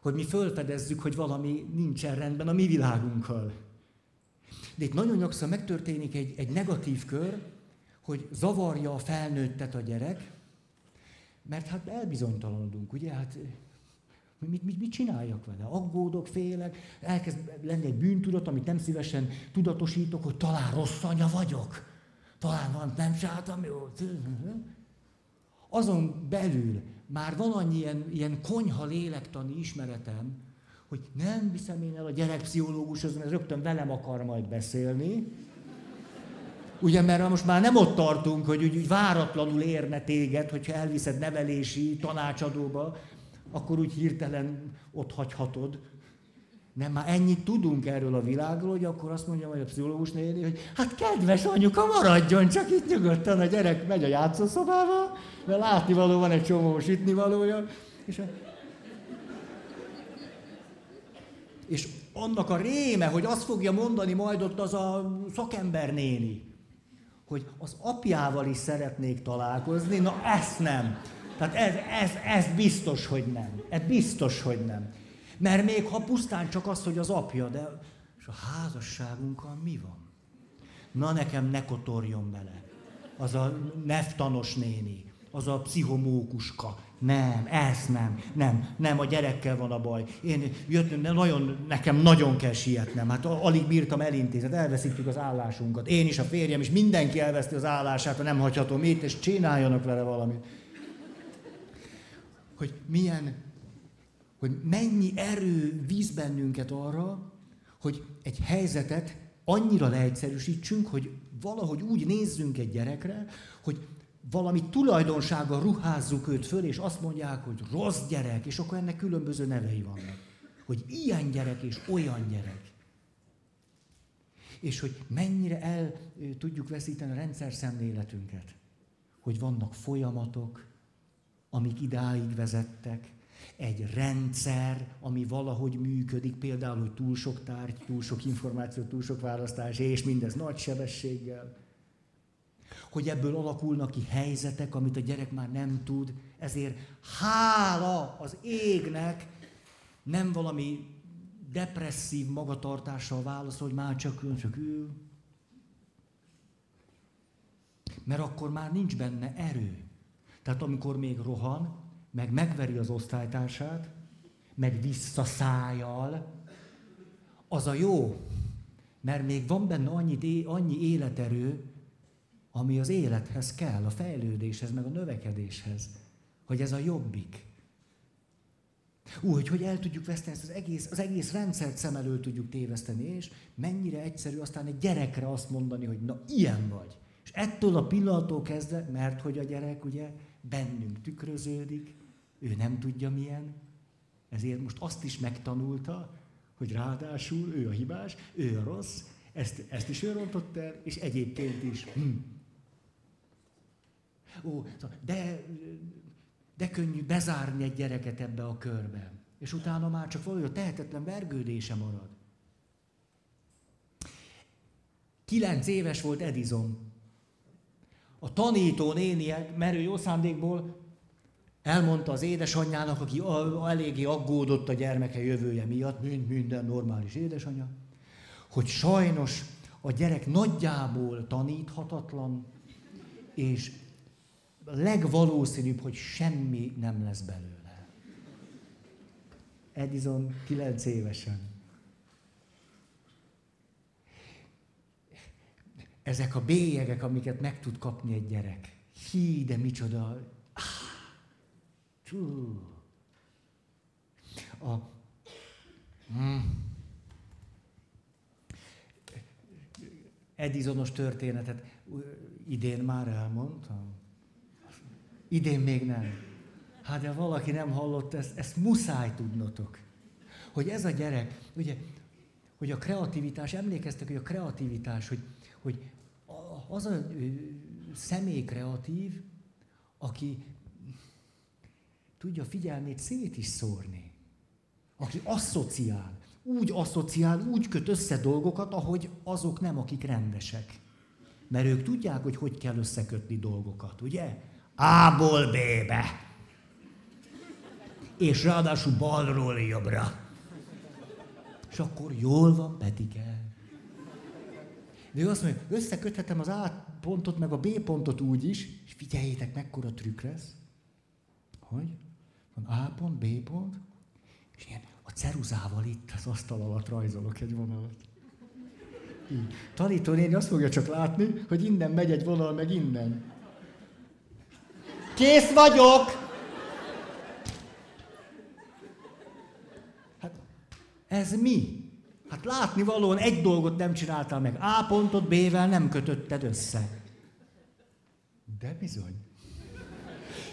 Hogy mi fölfedezzük, hogy valami nincsen rendben a mi világunkkal. De itt nagyon gyakran megtörténik egy, egy negatív kör, hogy zavarja a felnőttet a gyerek, mert hát elbizonytalanodunk, ugye? Hát mit, mit, mit csináljak vele? Aggódok, félek, elkezd lenni egy bűntudat, amit nem szívesen tudatosítok, hogy talán rossz anya vagyok. Talán van, nem csináltam jó. Azon belül már van annyi ilyen, ilyen konyha lélektani ismeretem, hogy nem viszem én el a gyerekpszichológushoz, mert rögtön velem akar majd beszélni. Ugye, mert most már nem ott tartunk, hogy úgy, úgy váratlanul érne téged, hogyha elviszed nevelési tanácsadóba, akkor úgy hirtelen ott hagyhatod. Nem, már ennyit tudunk erről a világról, hogy akkor azt mondja majd a pszichológus néni, hogy hát kedves anyuka, maradjon csak itt nyugodtan, a gyerek megy a játszószobába, mert látnivaló van egy csomó sütnivalója, és, és annak a réme, hogy azt fogja mondani majd ott az a szakember néni, hogy az apjával is szeretnék találkozni, na ezt nem. Tehát ez, ez, ez biztos, hogy nem. Ez biztos, hogy nem. Mert még ha pusztán csak az, hogy az apja, de és a házasságunkkal mi van? Na nekem ne kotorjon bele. Az a neftanos néni, az a pszichomókuska. Nem, ez nem, nem, nem, a gyerekkel van a baj. Én jöttem, nagyon, nekem nagyon kell sietnem, hát alig bírtam elintézni, hát elveszítjük az állásunkat. Én is, a férjem is, mindenki elveszti az állását, ha nem hagyhatom itt, és csináljanak vele valamit hogy milyen, hogy mennyi erő víz bennünket arra, hogy egy helyzetet annyira leegyszerűsítsünk, hogy valahogy úgy nézzünk egy gyerekre, hogy valami tulajdonsága ruházzuk őt föl, és azt mondják, hogy rossz gyerek, és akkor ennek különböző nevei vannak. Hogy ilyen gyerek és olyan gyerek. És hogy mennyire el tudjuk veszíteni a rendszer szemléletünket. Hogy vannak folyamatok, amik idáig vezettek, egy rendszer, ami valahogy működik, például, hogy túl sok tárgy, túl sok információ, túl sok választás, és mindez nagy sebességgel. Hogy ebből alakulnak ki helyzetek, amit a gyerek már nem tud, ezért hála az égnek nem valami depresszív magatartással válaszol, hogy már csak, csak ül. Mert akkor már nincs benne erő. Tehát amikor még rohan, meg megveri az osztálytársát, meg visszaszájjal, az a jó. Mert még van benne annyi, annyi életerő, ami az élethez kell, a fejlődéshez, meg a növekedéshez. Hogy ez a jobbik. Úgy, hogy el tudjuk veszteni ezt az egész, az egész rendszert szem elől tudjuk téveszteni, és mennyire egyszerű aztán egy gyerekre azt mondani, hogy na ilyen vagy. És ettől a pillanattól kezdve, mert hogy a gyerek ugye bennünk tükröződik, ő nem tudja milyen, ezért most azt is megtanulta, hogy ráadásul ő a hibás, ő a rossz, ezt, ezt is ő rontott el, és egyébként is. Hm. Ó, szóval, de, de könnyű bezárni egy gyereket ebbe a körbe. És utána már csak valahogy a tehetetlen vergődése marad. Kilenc éves volt Edison. A tanító néni merő jó szándékból elmondta az édesanyjának, aki eléggé aggódott a gyermeke jövője miatt, mint minden normális édesanyja, hogy sajnos a gyerek nagyjából taníthatatlan, és legvalószínűbb, hogy semmi nem lesz belőle. Edison 9 évesen. Ezek a bélyegek, amiket meg tud kapni egy gyerek. Hí, de micsoda. Csú. A, hmm. Edisonos történetet idén már elmondtam. Idén még nem. Hát de valaki nem hallott ezt, ezt muszáj tudnotok. Hogy ez a gyerek, ugye, hogy a kreativitás, emlékeztek, hogy a kreativitás, hogy, hogy az a személy kreatív, aki tudja figyelmét szét is szórni. Aki asszociál, úgy asszociál, úgy köt össze dolgokat, ahogy azok nem, akik rendesek. Mert ők tudják, hogy hogy kell összekötni dolgokat, ugye? A-ból B-be. És ráadásul balról jobbra. És akkor jól van, Petike. De ő azt mondja, összeköthetem az A pontot, meg a B pontot úgy is, és figyeljétek, mekkora trükk lesz. Hogy? Van A pont, B pont, és ilyen a ceruzával itt az asztal alatt rajzolok egy vonalat. Így. Tanítónéni azt fogja csak látni, hogy innen megy egy vonal, meg innen. Kész vagyok! Hát ez mi? Hát látni valóan egy dolgot nem csináltál meg. A pontot B-vel nem kötötted össze. De bizony.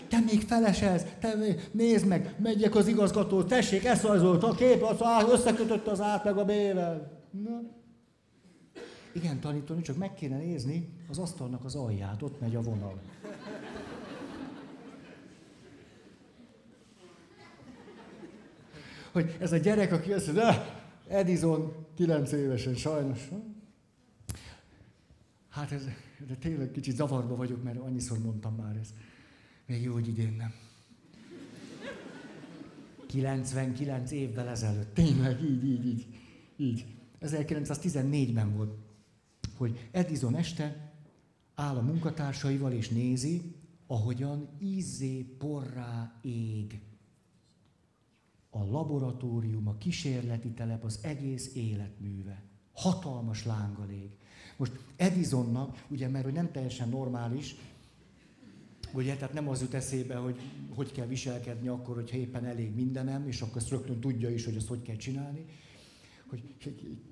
Te még feleselsz, te nézd meg, megyek az igazgató, tessék, ezt rajzolt a kép, az összekötött az át meg a B-vel. Na. Igen, tanítani, csak meg kéne nézni az asztalnak az alját, ott megy a vonal. Hogy ez a gyerek, aki azt mondja, Edison 9 évesen, sajnos. Hát ez, de tényleg kicsit zavarba vagyok, mert annyiszor mondtam már ezt. Még jó, hogy idén nem. 99 évvel ezelőtt. Tényleg, így, így, így. így. 1914-ben volt, hogy Edison este áll a munkatársaival és nézi, ahogyan ízzé porrá ég a laboratórium, a kísérleti telep, az egész életműve. Hatalmas lángalég. Most Edisonnak, ugye, mert hogy nem teljesen normális, ugye, tehát nem az jut eszébe, hogy hogy kell viselkedni akkor, hogyha éppen elég mindenem, és akkor ezt rögtön tudja is, hogy azt hogy kell csinálni, hogy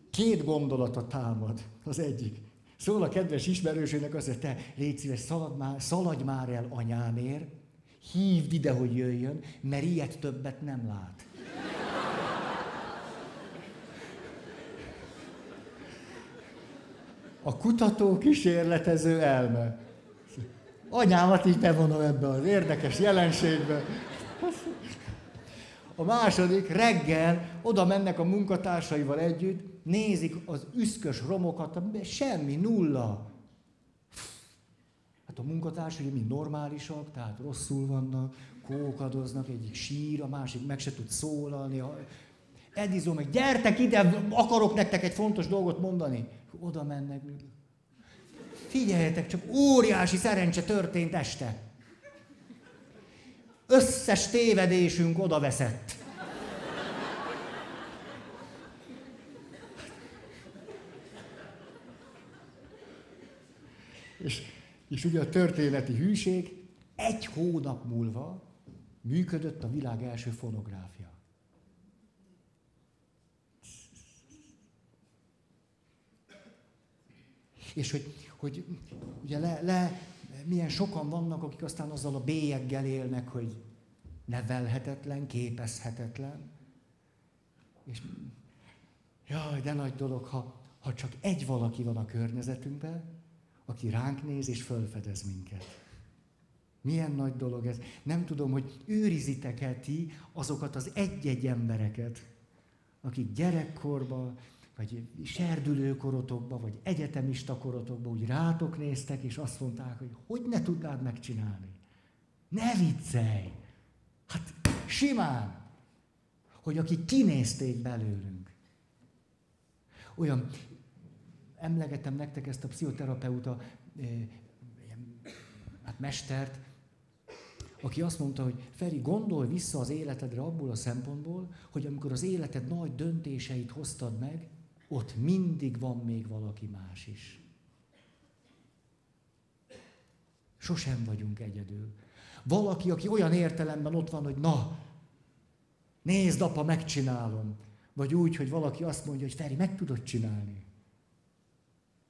két gondolata támad. Az egyik. Szól a kedves ismerősének azt, hogy te légy szíves, szaladj már, szaladj már el anyámér, hívd ide, hogy jöjjön, mert ilyet többet nem lát. A kutató kísérletező elme. Anyámat is bevonom ebbe az érdekes jelenségbe. A második, reggel oda mennek a munkatársaival együtt, nézik az üszkös romokat, semmi, nulla. Hát a munkatársai mind normálisak, tehát rosszul vannak, kókadoznak, egyik sír, a másik meg se tud szólalni. Edizó meg, gyertek ide, akarok nektek egy fontos dolgot mondani. Oda mennek. Figyeljetek, csak óriási szerencse történt este. Összes tévedésünk oda veszett. És, és ugye a történeti hűség egy hónap múlva működött a világ első fonográfia. És hogy, hogy ugye le, le, milyen sokan vannak, akik aztán azzal a bélyeggel élnek, hogy nevelhetetlen, képezhetetlen. És jaj, de nagy dolog, ha, ha csak egy valaki van a környezetünkben, aki ránk néz és fölfedez minket. Milyen nagy dolog ez. Nem tudom, hogy őrizitek-e ti azokat az egy-egy embereket, akik gyerekkorban, vagy serdülőkorotokban, vagy egyetemista korotokban úgy rátok néztek, és azt mondták, hogy hogy ne tudnád megcsinálni. Ne viccelj! Hát simán! Hogy akik kinézték belőlünk. Olyan, emlegetem nektek ezt a pszichoterapeuta hát mestert, aki azt mondta, hogy Feri, gondolj vissza az életedre abból a szempontból, hogy amikor az életed nagy döntéseit hoztad meg, ott mindig van még valaki más is. Sosem vagyunk egyedül. Valaki, aki olyan értelemben ott van, hogy na, nézd, apa, megcsinálom. Vagy úgy, hogy valaki azt mondja, hogy Feri, meg tudod csinálni.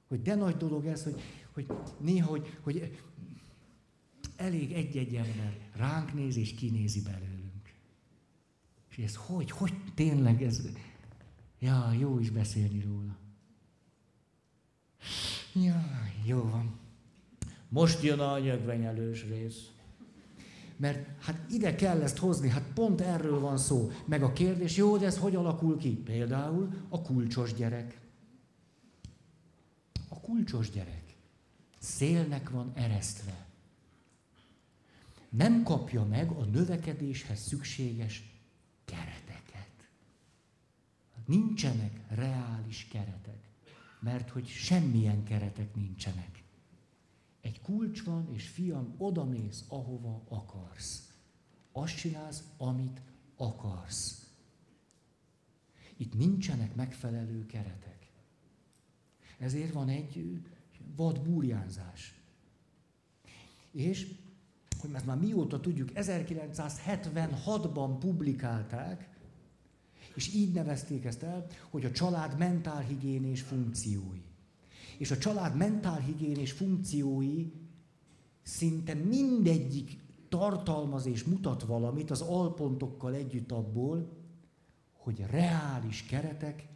Hogy de nagy dolog ez, hogy, hogy néha, hogy, hogy elég egy-egy ember ránk néz és kinézi belőlünk. És ez hogy, hogy tényleg ez, Ja, jó is beszélni róla. Ja, jó van. Most jön a nyögvenyelős rész. Mert hát ide kell ezt hozni, hát pont erről van szó. Meg a kérdés, jó, de ez hogy alakul ki? Például a kulcsos gyerek. A kulcsos gyerek szélnek van eresztve. Nem kapja meg a növekedéshez szükséges Nincsenek reális keretek, mert hogy semmilyen keretek nincsenek. Egy kulcs van, és fiam, odamész, ahova akarsz. Azt csinálsz, amit akarsz. Itt nincsenek megfelelő keretek. Ezért van egy vad burjánzás. És, hogy ezt már mióta tudjuk, 1976-ban publikálták, és így nevezték ezt el, hogy a család mentálhigiénés funkciói. És a család mentálhigiénés funkciói szinte mindegyik tartalmaz és mutat valamit az alpontokkal együtt abból, hogy reális keretek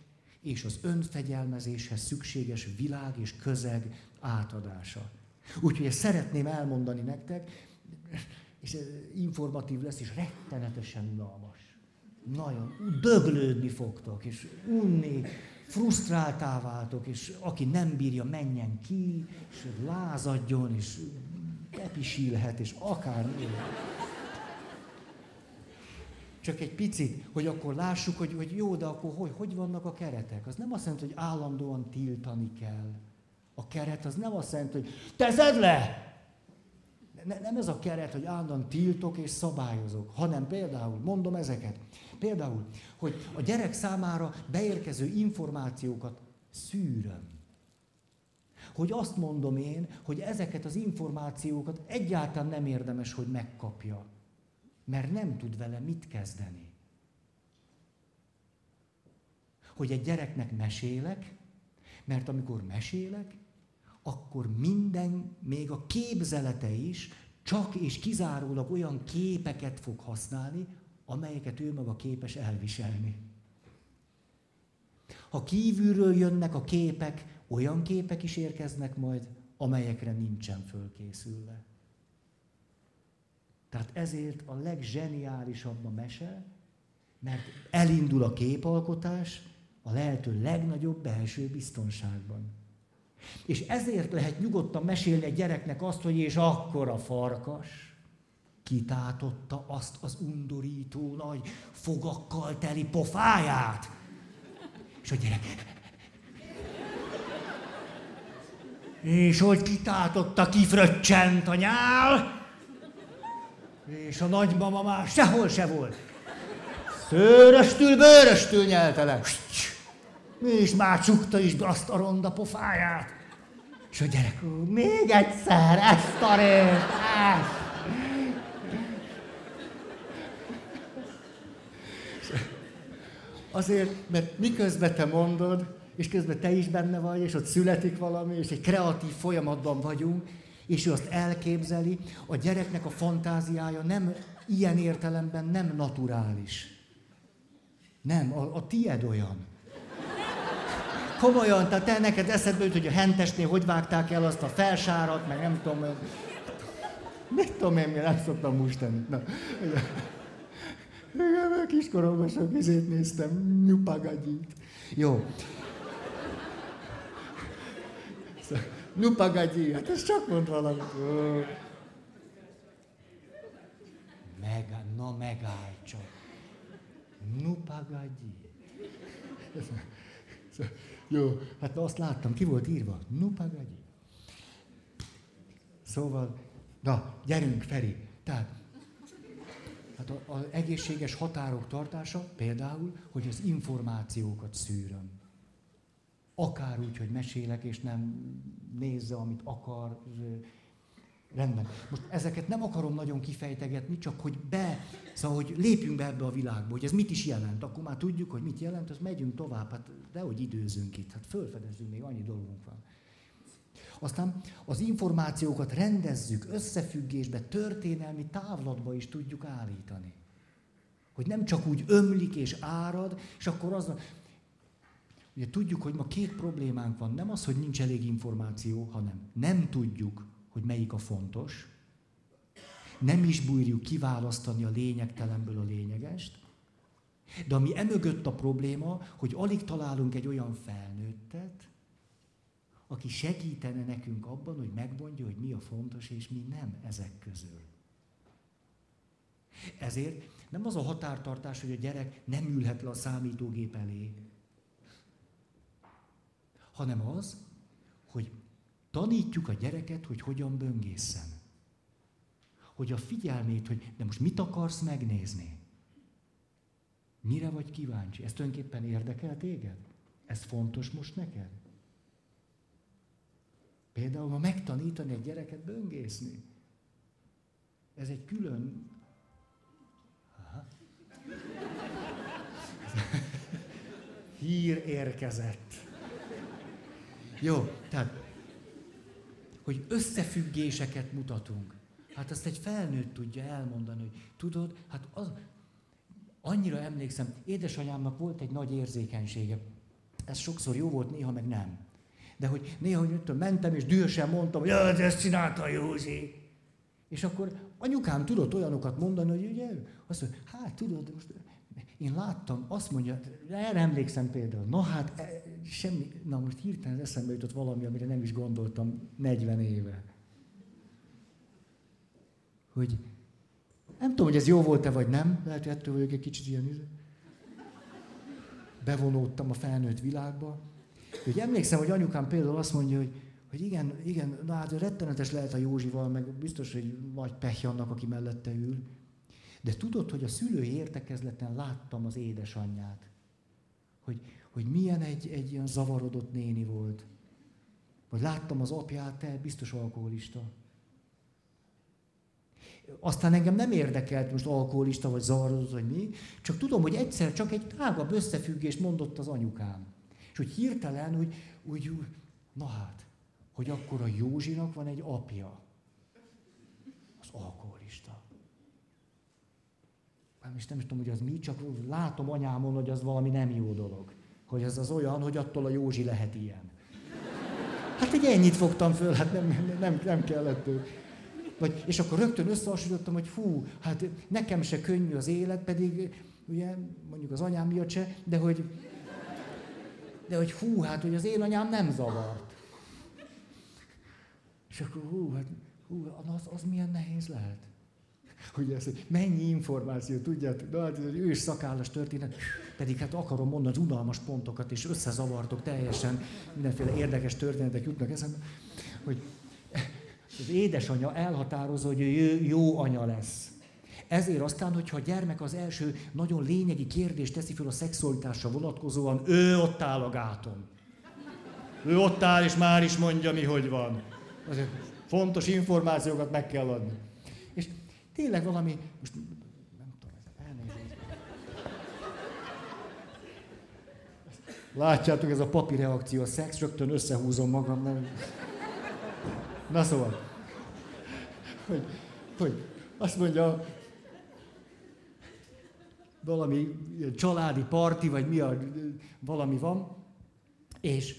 és az önfegyelmezéshez szükséges világ és közeg átadása. Úgyhogy ezt szeretném elmondani nektek, és informatív lesz, és rettenetesen unalmas nagyon döglődni fogtok, és unni, frusztráltá váltok, és aki nem bírja, menjen ki, és lázadjon, és bepisilhet, és akár... Csak egy picit, hogy akkor lássuk, hogy, hogy jó, de akkor hogy, hogy vannak a keretek? Az nem azt jelenti, hogy állandóan tiltani kell. A keret az nem azt jelenti, hogy teszed le! Ne, nem ez a keret, hogy állandóan tiltok és szabályozok, hanem például, mondom ezeket, Például, hogy a gyerek számára beérkező információkat szűröm. Hogy azt mondom én, hogy ezeket az információkat egyáltalán nem érdemes, hogy megkapja. Mert nem tud vele mit kezdeni. Hogy egy gyereknek mesélek, mert amikor mesélek, akkor minden, még a képzelete is csak és kizárólag olyan képeket fog használni, amelyeket ő maga képes elviselni. Ha kívülről jönnek a képek, olyan képek is érkeznek majd, amelyekre nincsen fölkészülve. Tehát ezért a legzseniálisabb a mese, mert elindul a képalkotás a lehető legnagyobb belső biztonságban. És ezért lehet nyugodtan mesélni egy gyereknek azt, hogy és akkor a farkas kitátotta azt az undorító nagy fogakkal teli pofáját. És a gyerek... És hogy kitátotta, kifröccsent a nyál, és a nagymama már sehol se volt. Szőröstül, bőröstül nyelte le. És már csukta is azt a ronda pofáját. És a gyerek, még egyszer ezt a részt, Azért, mert miközben te mondod, és közben te is benne vagy, és ott születik valami, és egy kreatív folyamatban vagyunk, és ő azt elképzeli, a gyereknek a fantáziája nem ilyen értelemben nem naturális. Nem, a, a tied olyan. Komolyan, tehát te neked eszedbe jut, hogy a hentesnél hogy vágták el azt a felsárat, meg nem tudom, mit tudom én, mi nem szoktam mustani. Na. Kiskoromban sok izét néztem, nyupagagyit. Jó. Nyupagagyi, hát ez csak mond valamit. Meg, na megállj csak. Nupagagyi. Jó, hát azt láttam, ki volt írva? Nupagagyi. Szóval, na, gyerünk, Feri. Tehát, hát az egészséges határok tartása például, hogy az információkat szűröm. Akár úgy, hogy mesélek, és nem nézze, amit akar. Rendben. Most ezeket nem akarom nagyon kifejtegetni, csak hogy be, szóval, hogy lépjünk be ebbe a világba, hogy ez mit is jelent. Akkor már tudjuk, hogy mit jelent, az megyünk tovább. Hát de hogy időzünk itt, hát fölfedezzünk, még annyi dolgunk van. Aztán az információkat rendezzük, összefüggésbe, történelmi távlatba is tudjuk állítani. Hogy nem csak úgy ömlik és árad, és akkor az, Ugye tudjuk, hogy ma két problémánk van. Nem az, hogy nincs elég információ, hanem nem tudjuk, hogy melyik a fontos. Nem is bújjuk kiválasztani a lényegtelenből a lényegest. De ami emögött a probléma, hogy alig találunk egy olyan felnőttet, aki segítene nekünk abban, hogy megmondja, hogy mi a fontos és mi nem ezek közül. Ezért nem az a határtartás, hogy a gyerek nem ülhet le a számítógép elé, hanem az, hogy tanítjuk a gyereket, hogy hogyan böngészen. Hogy a figyelmét, hogy de most mit akarsz megnézni? Mire vagy kíváncsi? Ez tulajdonképpen érdekel téged? Ez fontos most neked? Például, ha megtanítani egy gyereket böngészni. Ez egy külön... Hír érkezett. Jó, tehát, hogy összefüggéseket mutatunk. Hát azt egy felnőtt tudja elmondani, hogy tudod, hát az, annyira emlékszem, édesanyámnak volt egy nagy érzékenysége. Ez sokszor jó volt, néha meg nem. De hogy néha, hogy mentem, és dühösen mondtam, hogy ezt csinálta Józsi. És akkor anyukám tudott olyanokat mondani, hogy ugye, azt mondja, hát tudod, most én láttam, azt mondja, erre emlékszem például, na hát e, semmi, na most hirtelen eszembe jutott valami, amire nem is gondoltam 40 éve. Hogy nem tudom, hogy ez jó volt-e vagy nem, lehet, hogy ettől vagyok egy kicsit ilyen, bevonódtam a felnőtt világba. Hogy emlékszem, hogy anyukám például azt mondja, hogy, hogy igen, igen, na hát rettenetes lehet a Józsival, meg biztos, hogy nagy pehje annak, aki mellette ül. De tudod, hogy a szülői értekezleten láttam az édesanyját, hogy, hogy milyen egy, egy ilyen zavarodott néni volt. Vagy láttam az apját, te biztos alkoholista. Aztán engem nem érdekelt most alkoholista, vagy zavarodott, vagy mi, csak tudom, hogy egyszer csak egy tágabb összefüggést mondott az anyukám. És hogy hirtelen úgy, úgy, na hát, hogy akkor a Józsinak van egy apja. Az alkoholista. Is, nem is tudom, hogy az mi, csak látom anyámon, hogy az valami nem jó dolog. Hogy ez az olyan, hogy attól a Józsi lehet ilyen. Hát egy ennyit fogtam föl, hát nem, nem, nem kellett. Vagy, és akkor rögtön összehasonlítottam, hogy hú, hát nekem se könnyű az élet, pedig ugye mondjuk az anyám miatt se, de hogy, de hogy hú, hát hogy az én anyám nem zavart. És akkor hú, hát hú, az, az milyen nehéz lehet. Hogy ez, mennyi információ, tudjátok, de hát ez egy ős szakállas történet, pedig hát akarom mondani az unalmas pontokat, és összezavartok teljesen, mindenféle érdekes történetek jutnak eszembe, hogy az édesanyja elhatározza, hogy ő jó anya lesz. Ezért aztán, hogyha a gyermek az első nagyon lényegi kérdést teszi fel a szexualitásra vonatkozóan, ő ott áll a gáton. Ő ott áll, és már is mondja, mi hogy van. Azért fontos információkat meg kell adni. Tényleg valami, most nem tudom, elnézést. Látjátok, ez a papi reakció, a szex, rögtön összehúzom magam. Nem. Na szóval, hogy, hogy azt mondja, valami családi parti, vagy mi a, valami van, és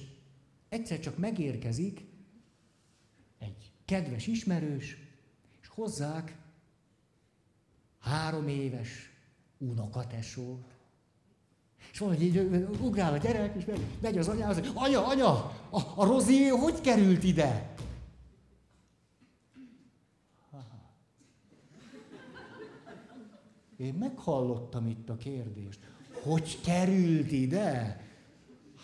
egyszer csak megérkezik egy kedves ismerős, és hozzák három éves unokatesót. És valahogy így ugrál a gyerek, és megy az anyához, anya, anya, a, a Rozi hogy került ide? Én meghallottam itt a kérdést. Hogy került ide?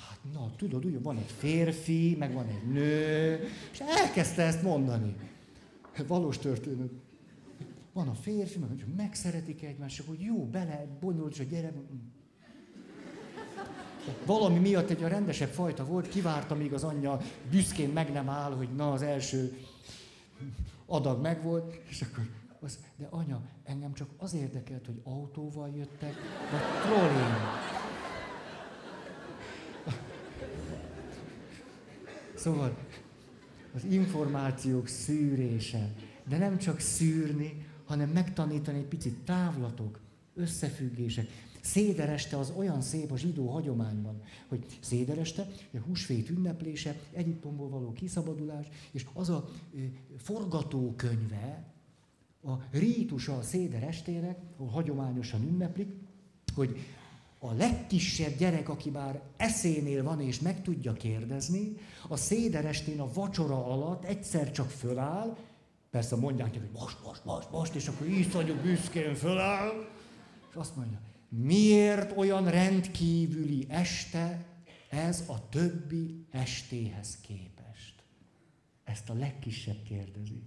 Hát na, tudod, ugye van egy férfi, meg van egy nő, és elkezdte ezt mondani. Valós történet. Van a férfi, meg hogy megszeretik egymást, hogy jó, bele bonyolult, és a gyerek... Valami miatt egy a rendesebb fajta volt, kivárta, míg az anyja büszkén meg nem áll, hogy na az első adag megvolt, és akkor az, de anya, engem csak az érdekelt, hogy autóval jöttek, vagy trollin. Szóval az információk szűrése, de nem csak szűrni, hanem megtanítani egy picit távlatok, összefüggések. Szédereste az olyan szép a zsidó hagyományban, hogy szédereste, a húsvét ünneplése, Egyiptomból való kiszabadulás, és az a forgatókönyve, a rítusa a széder estének, ahol hagyományosan ünneplik, hogy a legkisebb gyerek, aki már eszénél van és meg tudja kérdezni, a széder estén a vacsora alatt egyszer csak föláll, persze mondják hogy most, most, most, most, és akkor iszonyú büszkén föláll, és azt mondja, miért olyan rendkívüli este ez a többi estéhez képest? Ezt a legkisebb kérdezi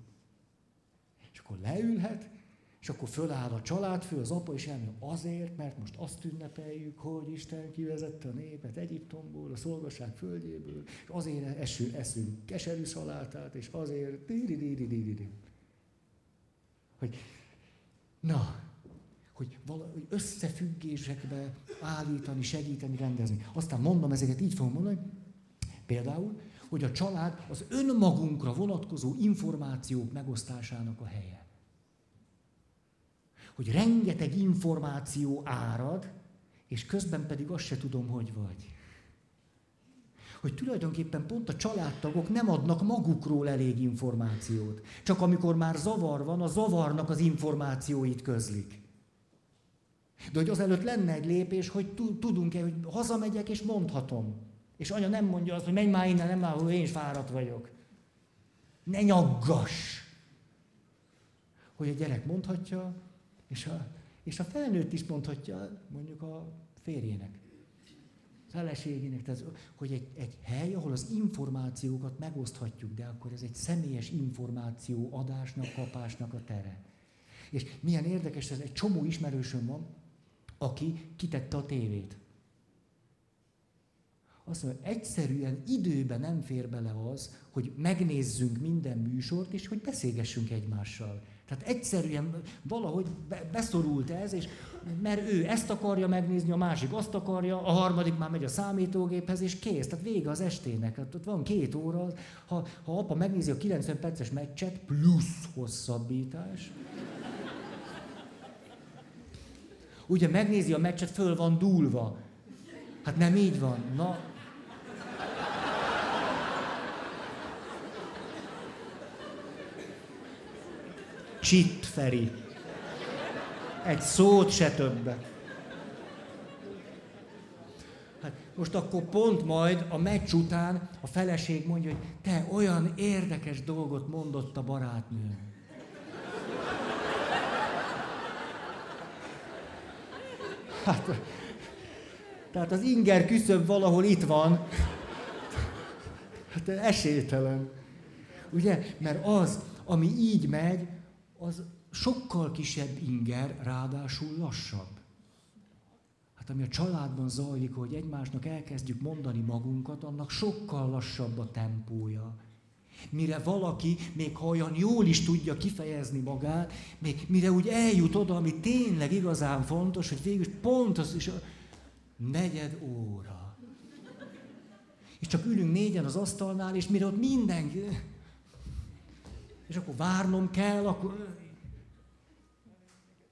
akkor leülhet, és akkor föláll a családfő, az apa is elmondja, azért, mert most azt ünnepeljük, hogy Isten kivezette a népet Egyiptomból, a szolgaság földjéből, és azért eső, eszünk keserű szalátát, és azért... Hogy, na, hogy valahogy összefüggésekbe állítani, segíteni, rendezni. Aztán mondom ezeket, így fogom mondani, például, hogy a család az önmagunkra vonatkozó információk megosztásának a helye. Hogy rengeteg információ árad, és közben pedig azt se tudom, hogy vagy. Hogy tulajdonképpen pont a családtagok nem adnak magukról elég információt. Csak amikor már zavar van, a zavarnak az információit közlik. De hogy azelőtt lenne egy lépés, hogy tudunk-e, hogy hazamegyek és mondhatom. És anya nem mondja azt, hogy menj már innen, nem már, én is fáradt vagyok. Ne nyaggass! Hogy a gyerek mondhatja, és a, és a felnőtt is mondhatja, mondjuk a férjének, feleségének, tehát, hogy egy, egy hely, ahol az információkat megoszthatjuk, de akkor ez egy személyes információ adásnak, kapásnak a tere. És milyen érdekes, ez egy csomó ismerősöm van, aki kitette a tévét. Azt mondja, egyszerűen időben nem fér bele az, hogy megnézzünk minden műsort, és hogy beszélgessünk egymással. Tehát egyszerűen valahogy beszorult ez, és mert ő ezt akarja megnézni, a másik azt akarja, a harmadik már megy a számítógéphez, és kész. Tehát vége az estének. Hát ott van két óra, ha, ha apa megnézi a 90 perces meccset, plusz hosszabbítás. Ugye megnézi a meccset, föl van dúlva. Hát nem így van. Na, Csitt Feri. Egy szót se többet. Hát most akkor pont majd a meccs után a feleség mondja, hogy te olyan érdekes dolgot mondott a barátnő. Hát, tehát az inger küszöb valahol itt van. Hát esélytelen. Ugye? Mert az, ami így megy, az sokkal kisebb inger, ráadásul lassabb. Hát ami a családban zajlik, hogy egymásnak elkezdjük mondani magunkat, annak sokkal lassabb a tempója. Mire valaki, még ha olyan jól is tudja kifejezni magát, még mire úgy eljut oda, ami tényleg igazán fontos, hogy végül pont az is a negyed óra. És csak ülünk négyen az asztalnál, és mire ott mindenki... És akkor várnom kell, akkor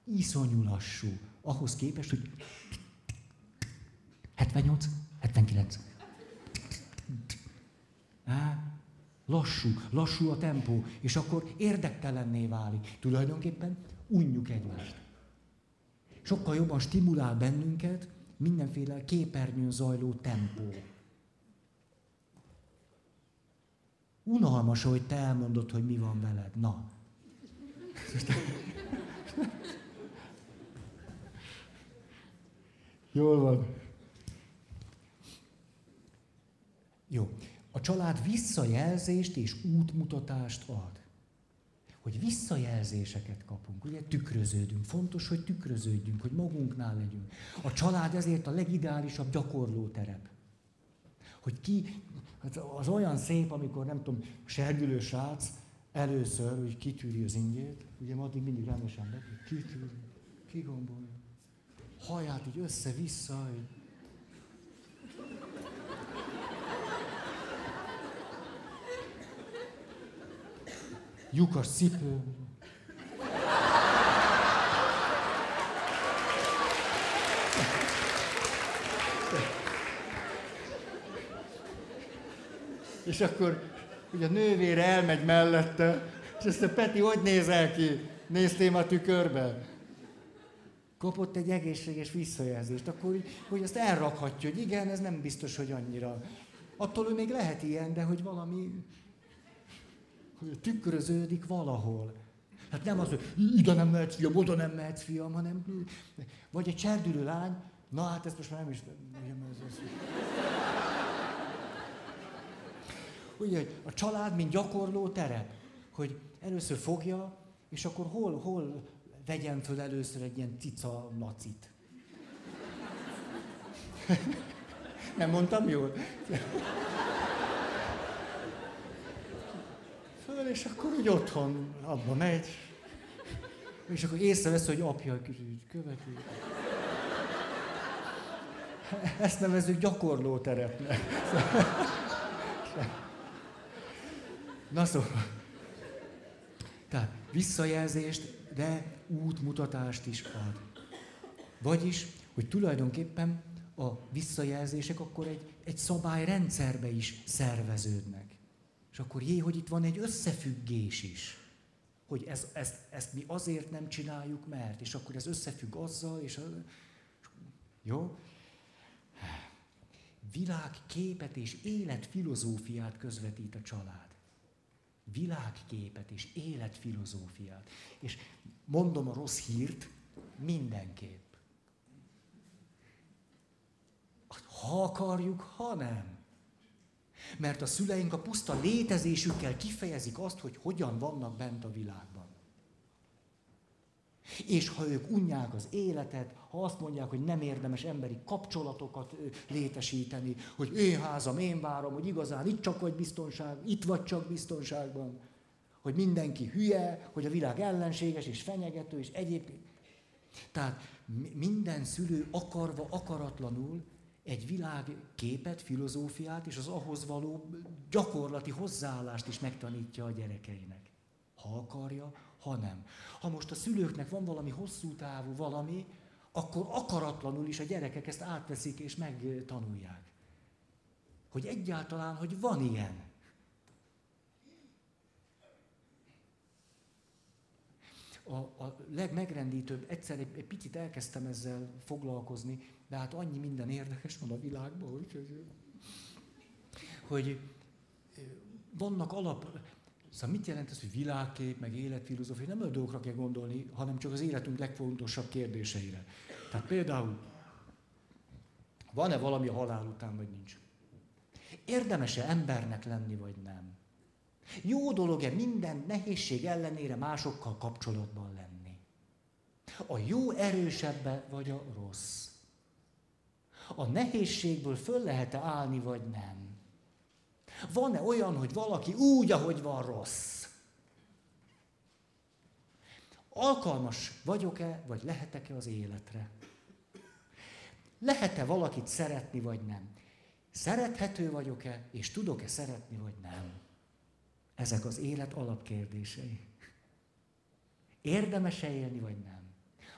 iszonyú lassú. Ahhoz képest, hogy 78, 79. Á, lassú, lassú a tempó, és akkor érdektelenné válik. Tulajdonképpen unjuk egymást. Sokkal jobban stimulál bennünket mindenféle képernyőn zajló tempó. Unalmas, hogy te elmondod, hogy mi van veled. Na. Jól van. Jó. A család visszajelzést és útmutatást ad. Hogy visszajelzéseket kapunk, ugye tükröződünk. Fontos, hogy tükröződjünk, hogy magunknál legyünk. A család ezért a legideálisabb gyakorlóterep. Hogy ki, hát az olyan szép, amikor nem tudom, sergülő srác először, hogy kitűri az ingét, ugye addig mindig rendesen be, kitűri, kigombolja haját így össze-vissza. Így. Lyukas cipő. És akkor ugye a nővére elmegy mellette, és ezt a Peti hogy nézel ki? Néztél a tükörbe? kapott egy egészséges visszajelzést, akkor hogy azt elrakhatja, hogy igen, ez nem biztos, hogy annyira. Attól ő még lehet ilyen, de hogy valami hogy tükröződik valahol. Hát nem az, hogy ide nem mehetsz fiam, oda nem mehetsz fiam, hanem vagy egy cserdülő lány, na hát ezt most már nem is Ugye, a család, mint gyakorló terep, hogy először fogja, és akkor hol, hol vegyen föl először egy ilyen cica nacit. Nem mondtam jól? Föl, és akkor úgy otthon abba megy. És akkor észrevesz, hogy apja követi. Ezt nevezzük gyakorló terepnek. Na szóval. Tehát visszajelzést de útmutatást is ad. Vagyis, hogy tulajdonképpen a visszajelzések akkor egy, egy szabályrendszerbe is szerveződnek. És akkor jé, hogy itt van egy összefüggés is. Hogy ez, ezt, ezt mi azért nem csináljuk, mert, és akkor ez összefügg azzal, és a, jó? Világképet és életfilozófiát közvetít a család világképet és életfilozófiát. És mondom a rossz hírt, mindenképp. Ha akarjuk, ha nem. Mert a szüleink a puszta létezésükkel kifejezik azt, hogy hogyan vannak bent a világban. És ha ők unják az életet, ha azt mondják, hogy nem érdemes emberi kapcsolatokat létesíteni, hogy én házam, én várom, hogy igazán itt csak vagy biztonság, itt vagy csak biztonságban, hogy mindenki hülye, hogy a világ ellenséges és fenyegető, és egyébként. Tehát minden szülő akarva, akaratlanul egy világképet, filozófiát és az ahhoz való gyakorlati hozzáállást is megtanítja a gyerekeinek. Ha akarja, ha nem. Ha most a szülőknek van valami hosszú távú valami, akkor akaratlanul is a gyerekek ezt átveszik és megtanulják. Hogy egyáltalán, hogy van ilyen. A, a legmegrendítőbb, egyszer egy, egy picit elkezdtem ezzel foglalkozni, de hát annyi minden érdekes van a világban, hogy, hogy vannak alap, Szóval mit jelent ez, hogy világkép, meg életfilozófia? Nem a dolgokra kell gondolni, hanem csak az életünk legfontosabb kérdéseire. Tehát például, van-e valami a halál után, vagy nincs? Érdemese embernek lenni, vagy nem? Jó dolog-e minden nehézség ellenére másokkal kapcsolatban lenni? A jó erősebbe, vagy a rossz? A nehézségből föl lehet-e állni, vagy nem? Van-e olyan, hogy valaki úgy, ahogy van rossz? Alkalmas vagyok-e, vagy lehetek-e az életre? Lehet-e valakit szeretni, vagy nem? Szerethető vagyok-e, és tudok-e szeretni, vagy nem? Ezek az élet alapkérdései. Érdemes-e élni, vagy nem?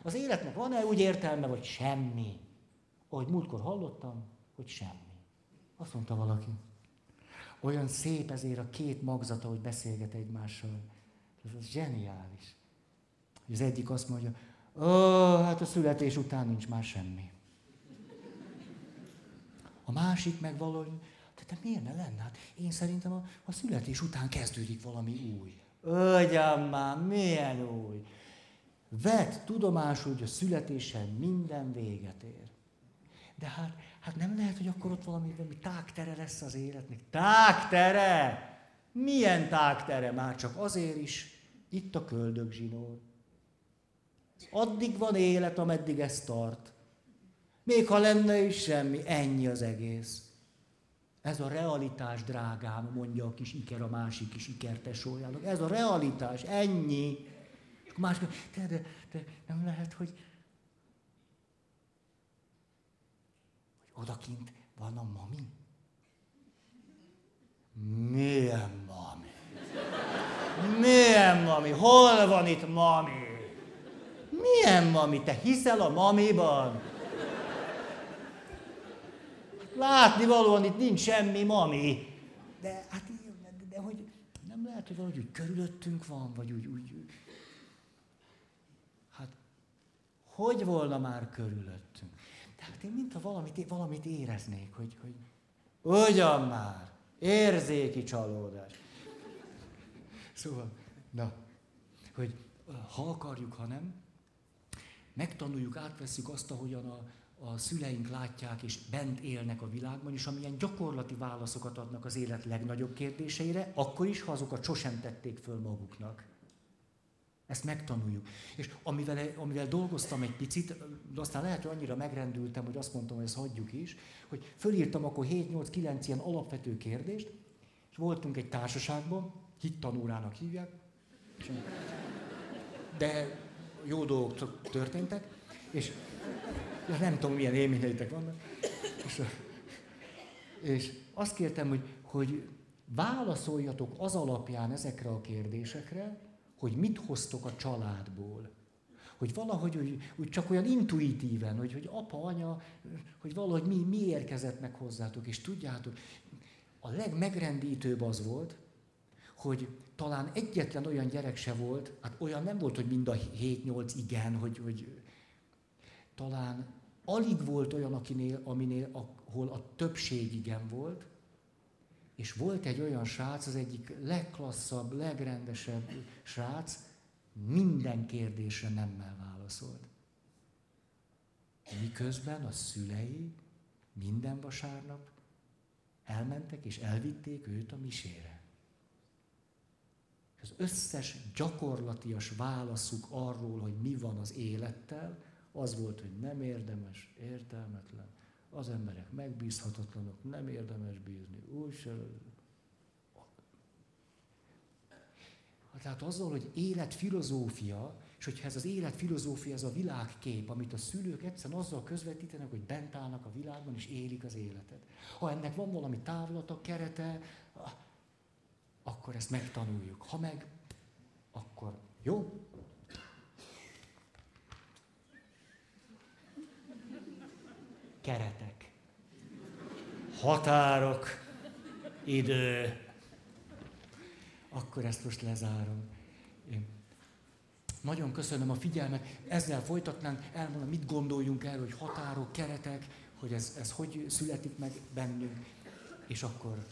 Az életnek van-e úgy értelme, vagy semmi? Ahogy múltkor hallottam, hogy semmi. Azt mondta valaki. Olyan szép ezért a két magzata, hogy beszélget egymással. Ez az zseniális. Az egyik azt mondja, ó, hát a születés után nincs már semmi. A másik meg valahogy, de, te miért ne lenne? Hát én szerintem a, a születés után kezdődik valami új. Ögyem már, milyen új. Vett tudomásul, hogy a születésen minden véget ér. De hát, hát nem lehet, hogy akkor ott valami, valami tágtere lesz az életnek. Tágtere! Milyen tágtere? Már csak azért is, itt a köldögzsinór. Addig van élet, ameddig ez tart. Még ha lenne is semmi, ennyi az egész. Ez a realitás, drágám, mondja a kis Iker a másik kis Iker tesójának. Ez a realitás, ennyi. És másik, de, de, de nem lehet, hogy odakint van a mami. Milyen mami? Milyen mami? Hol van itt mami? Milyen mami? Te hiszel a mamiban? Látni valóan itt nincs semmi mami. De hát de, de hogy nem lehet, hogy valahogy úgy körülöttünk van, vagy úgy, úgy, úgy. Hát, hogy volna már körülöttünk? Tehát én mintha valamit, valamit éreznék, hogy, hogy ugyan már, érzéki csalódás. Szóval, na, hogy ha akarjuk, ha nem, megtanuljuk, átveszük azt, ahogyan a, a szüleink látják és bent élnek a világban, és amilyen gyakorlati válaszokat adnak az élet legnagyobb kérdéseire, akkor is, ha azokat sosem tették föl maguknak. Ezt megtanuljuk. És amivel, amivel dolgoztam egy picit, de aztán lehet, hogy annyira megrendültem, hogy azt mondtam, hogy ezt hagyjuk is, hogy fölírtam akkor 7-8-9 ilyen alapvető kérdést, és voltunk egy társaságban, hittanórának hívják, de jó dolgok történtek, és ja, nem tudom, milyen élményeitek vannak, és, és azt kértem, hogy, hogy válaszoljatok az alapján ezekre a kérdésekre, hogy mit hoztok a családból. Hogy valahogy úgy, úgy csak olyan intuitíven, hogy, hogy apa, anya, hogy valahogy mi, mi érkezett meg hozzátok, és tudjátok, a legmegrendítőbb az volt, hogy talán egyetlen olyan gyerek se volt, hát olyan nem volt, hogy mind a 7-8 igen, hogy, hogy talán alig volt olyan, akinél, aminél, ahol a többség igen volt, és volt egy olyan srác, az egyik legklasszabb, legrendesebb srác, minden kérdésre nemmel válaszolt. Miközben a szülei minden vasárnap elmentek és elvitték őt a misére. Az összes gyakorlatias válaszuk arról, hogy mi van az élettel, az volt, hogy nem érdemes, értelmetlen, az emberek megbízhatatlanok, nem érdemes bízni, úgy se... Tehát azzal, hogy életfilozófia, és hogyha ez az életfilozófia, ez a világkép, amit a szülők egyszerűen azzal közvetítenek, hogy bent állnak a világban, és élik az életet. Ha ennek van valami távlata, kerete, akkor ezt megtanuljuk. Ha meg, akkor jó? Keretek. Határok. Idő. Akkor ezt most lezárom. Én nagyon köszönöm a figyelmet. Ezzel folytatnánk, elmondom, mit gondoljunk erről, hogy határok, keretek, hogy ez, ez hogy születik meg bennünk. És akkor...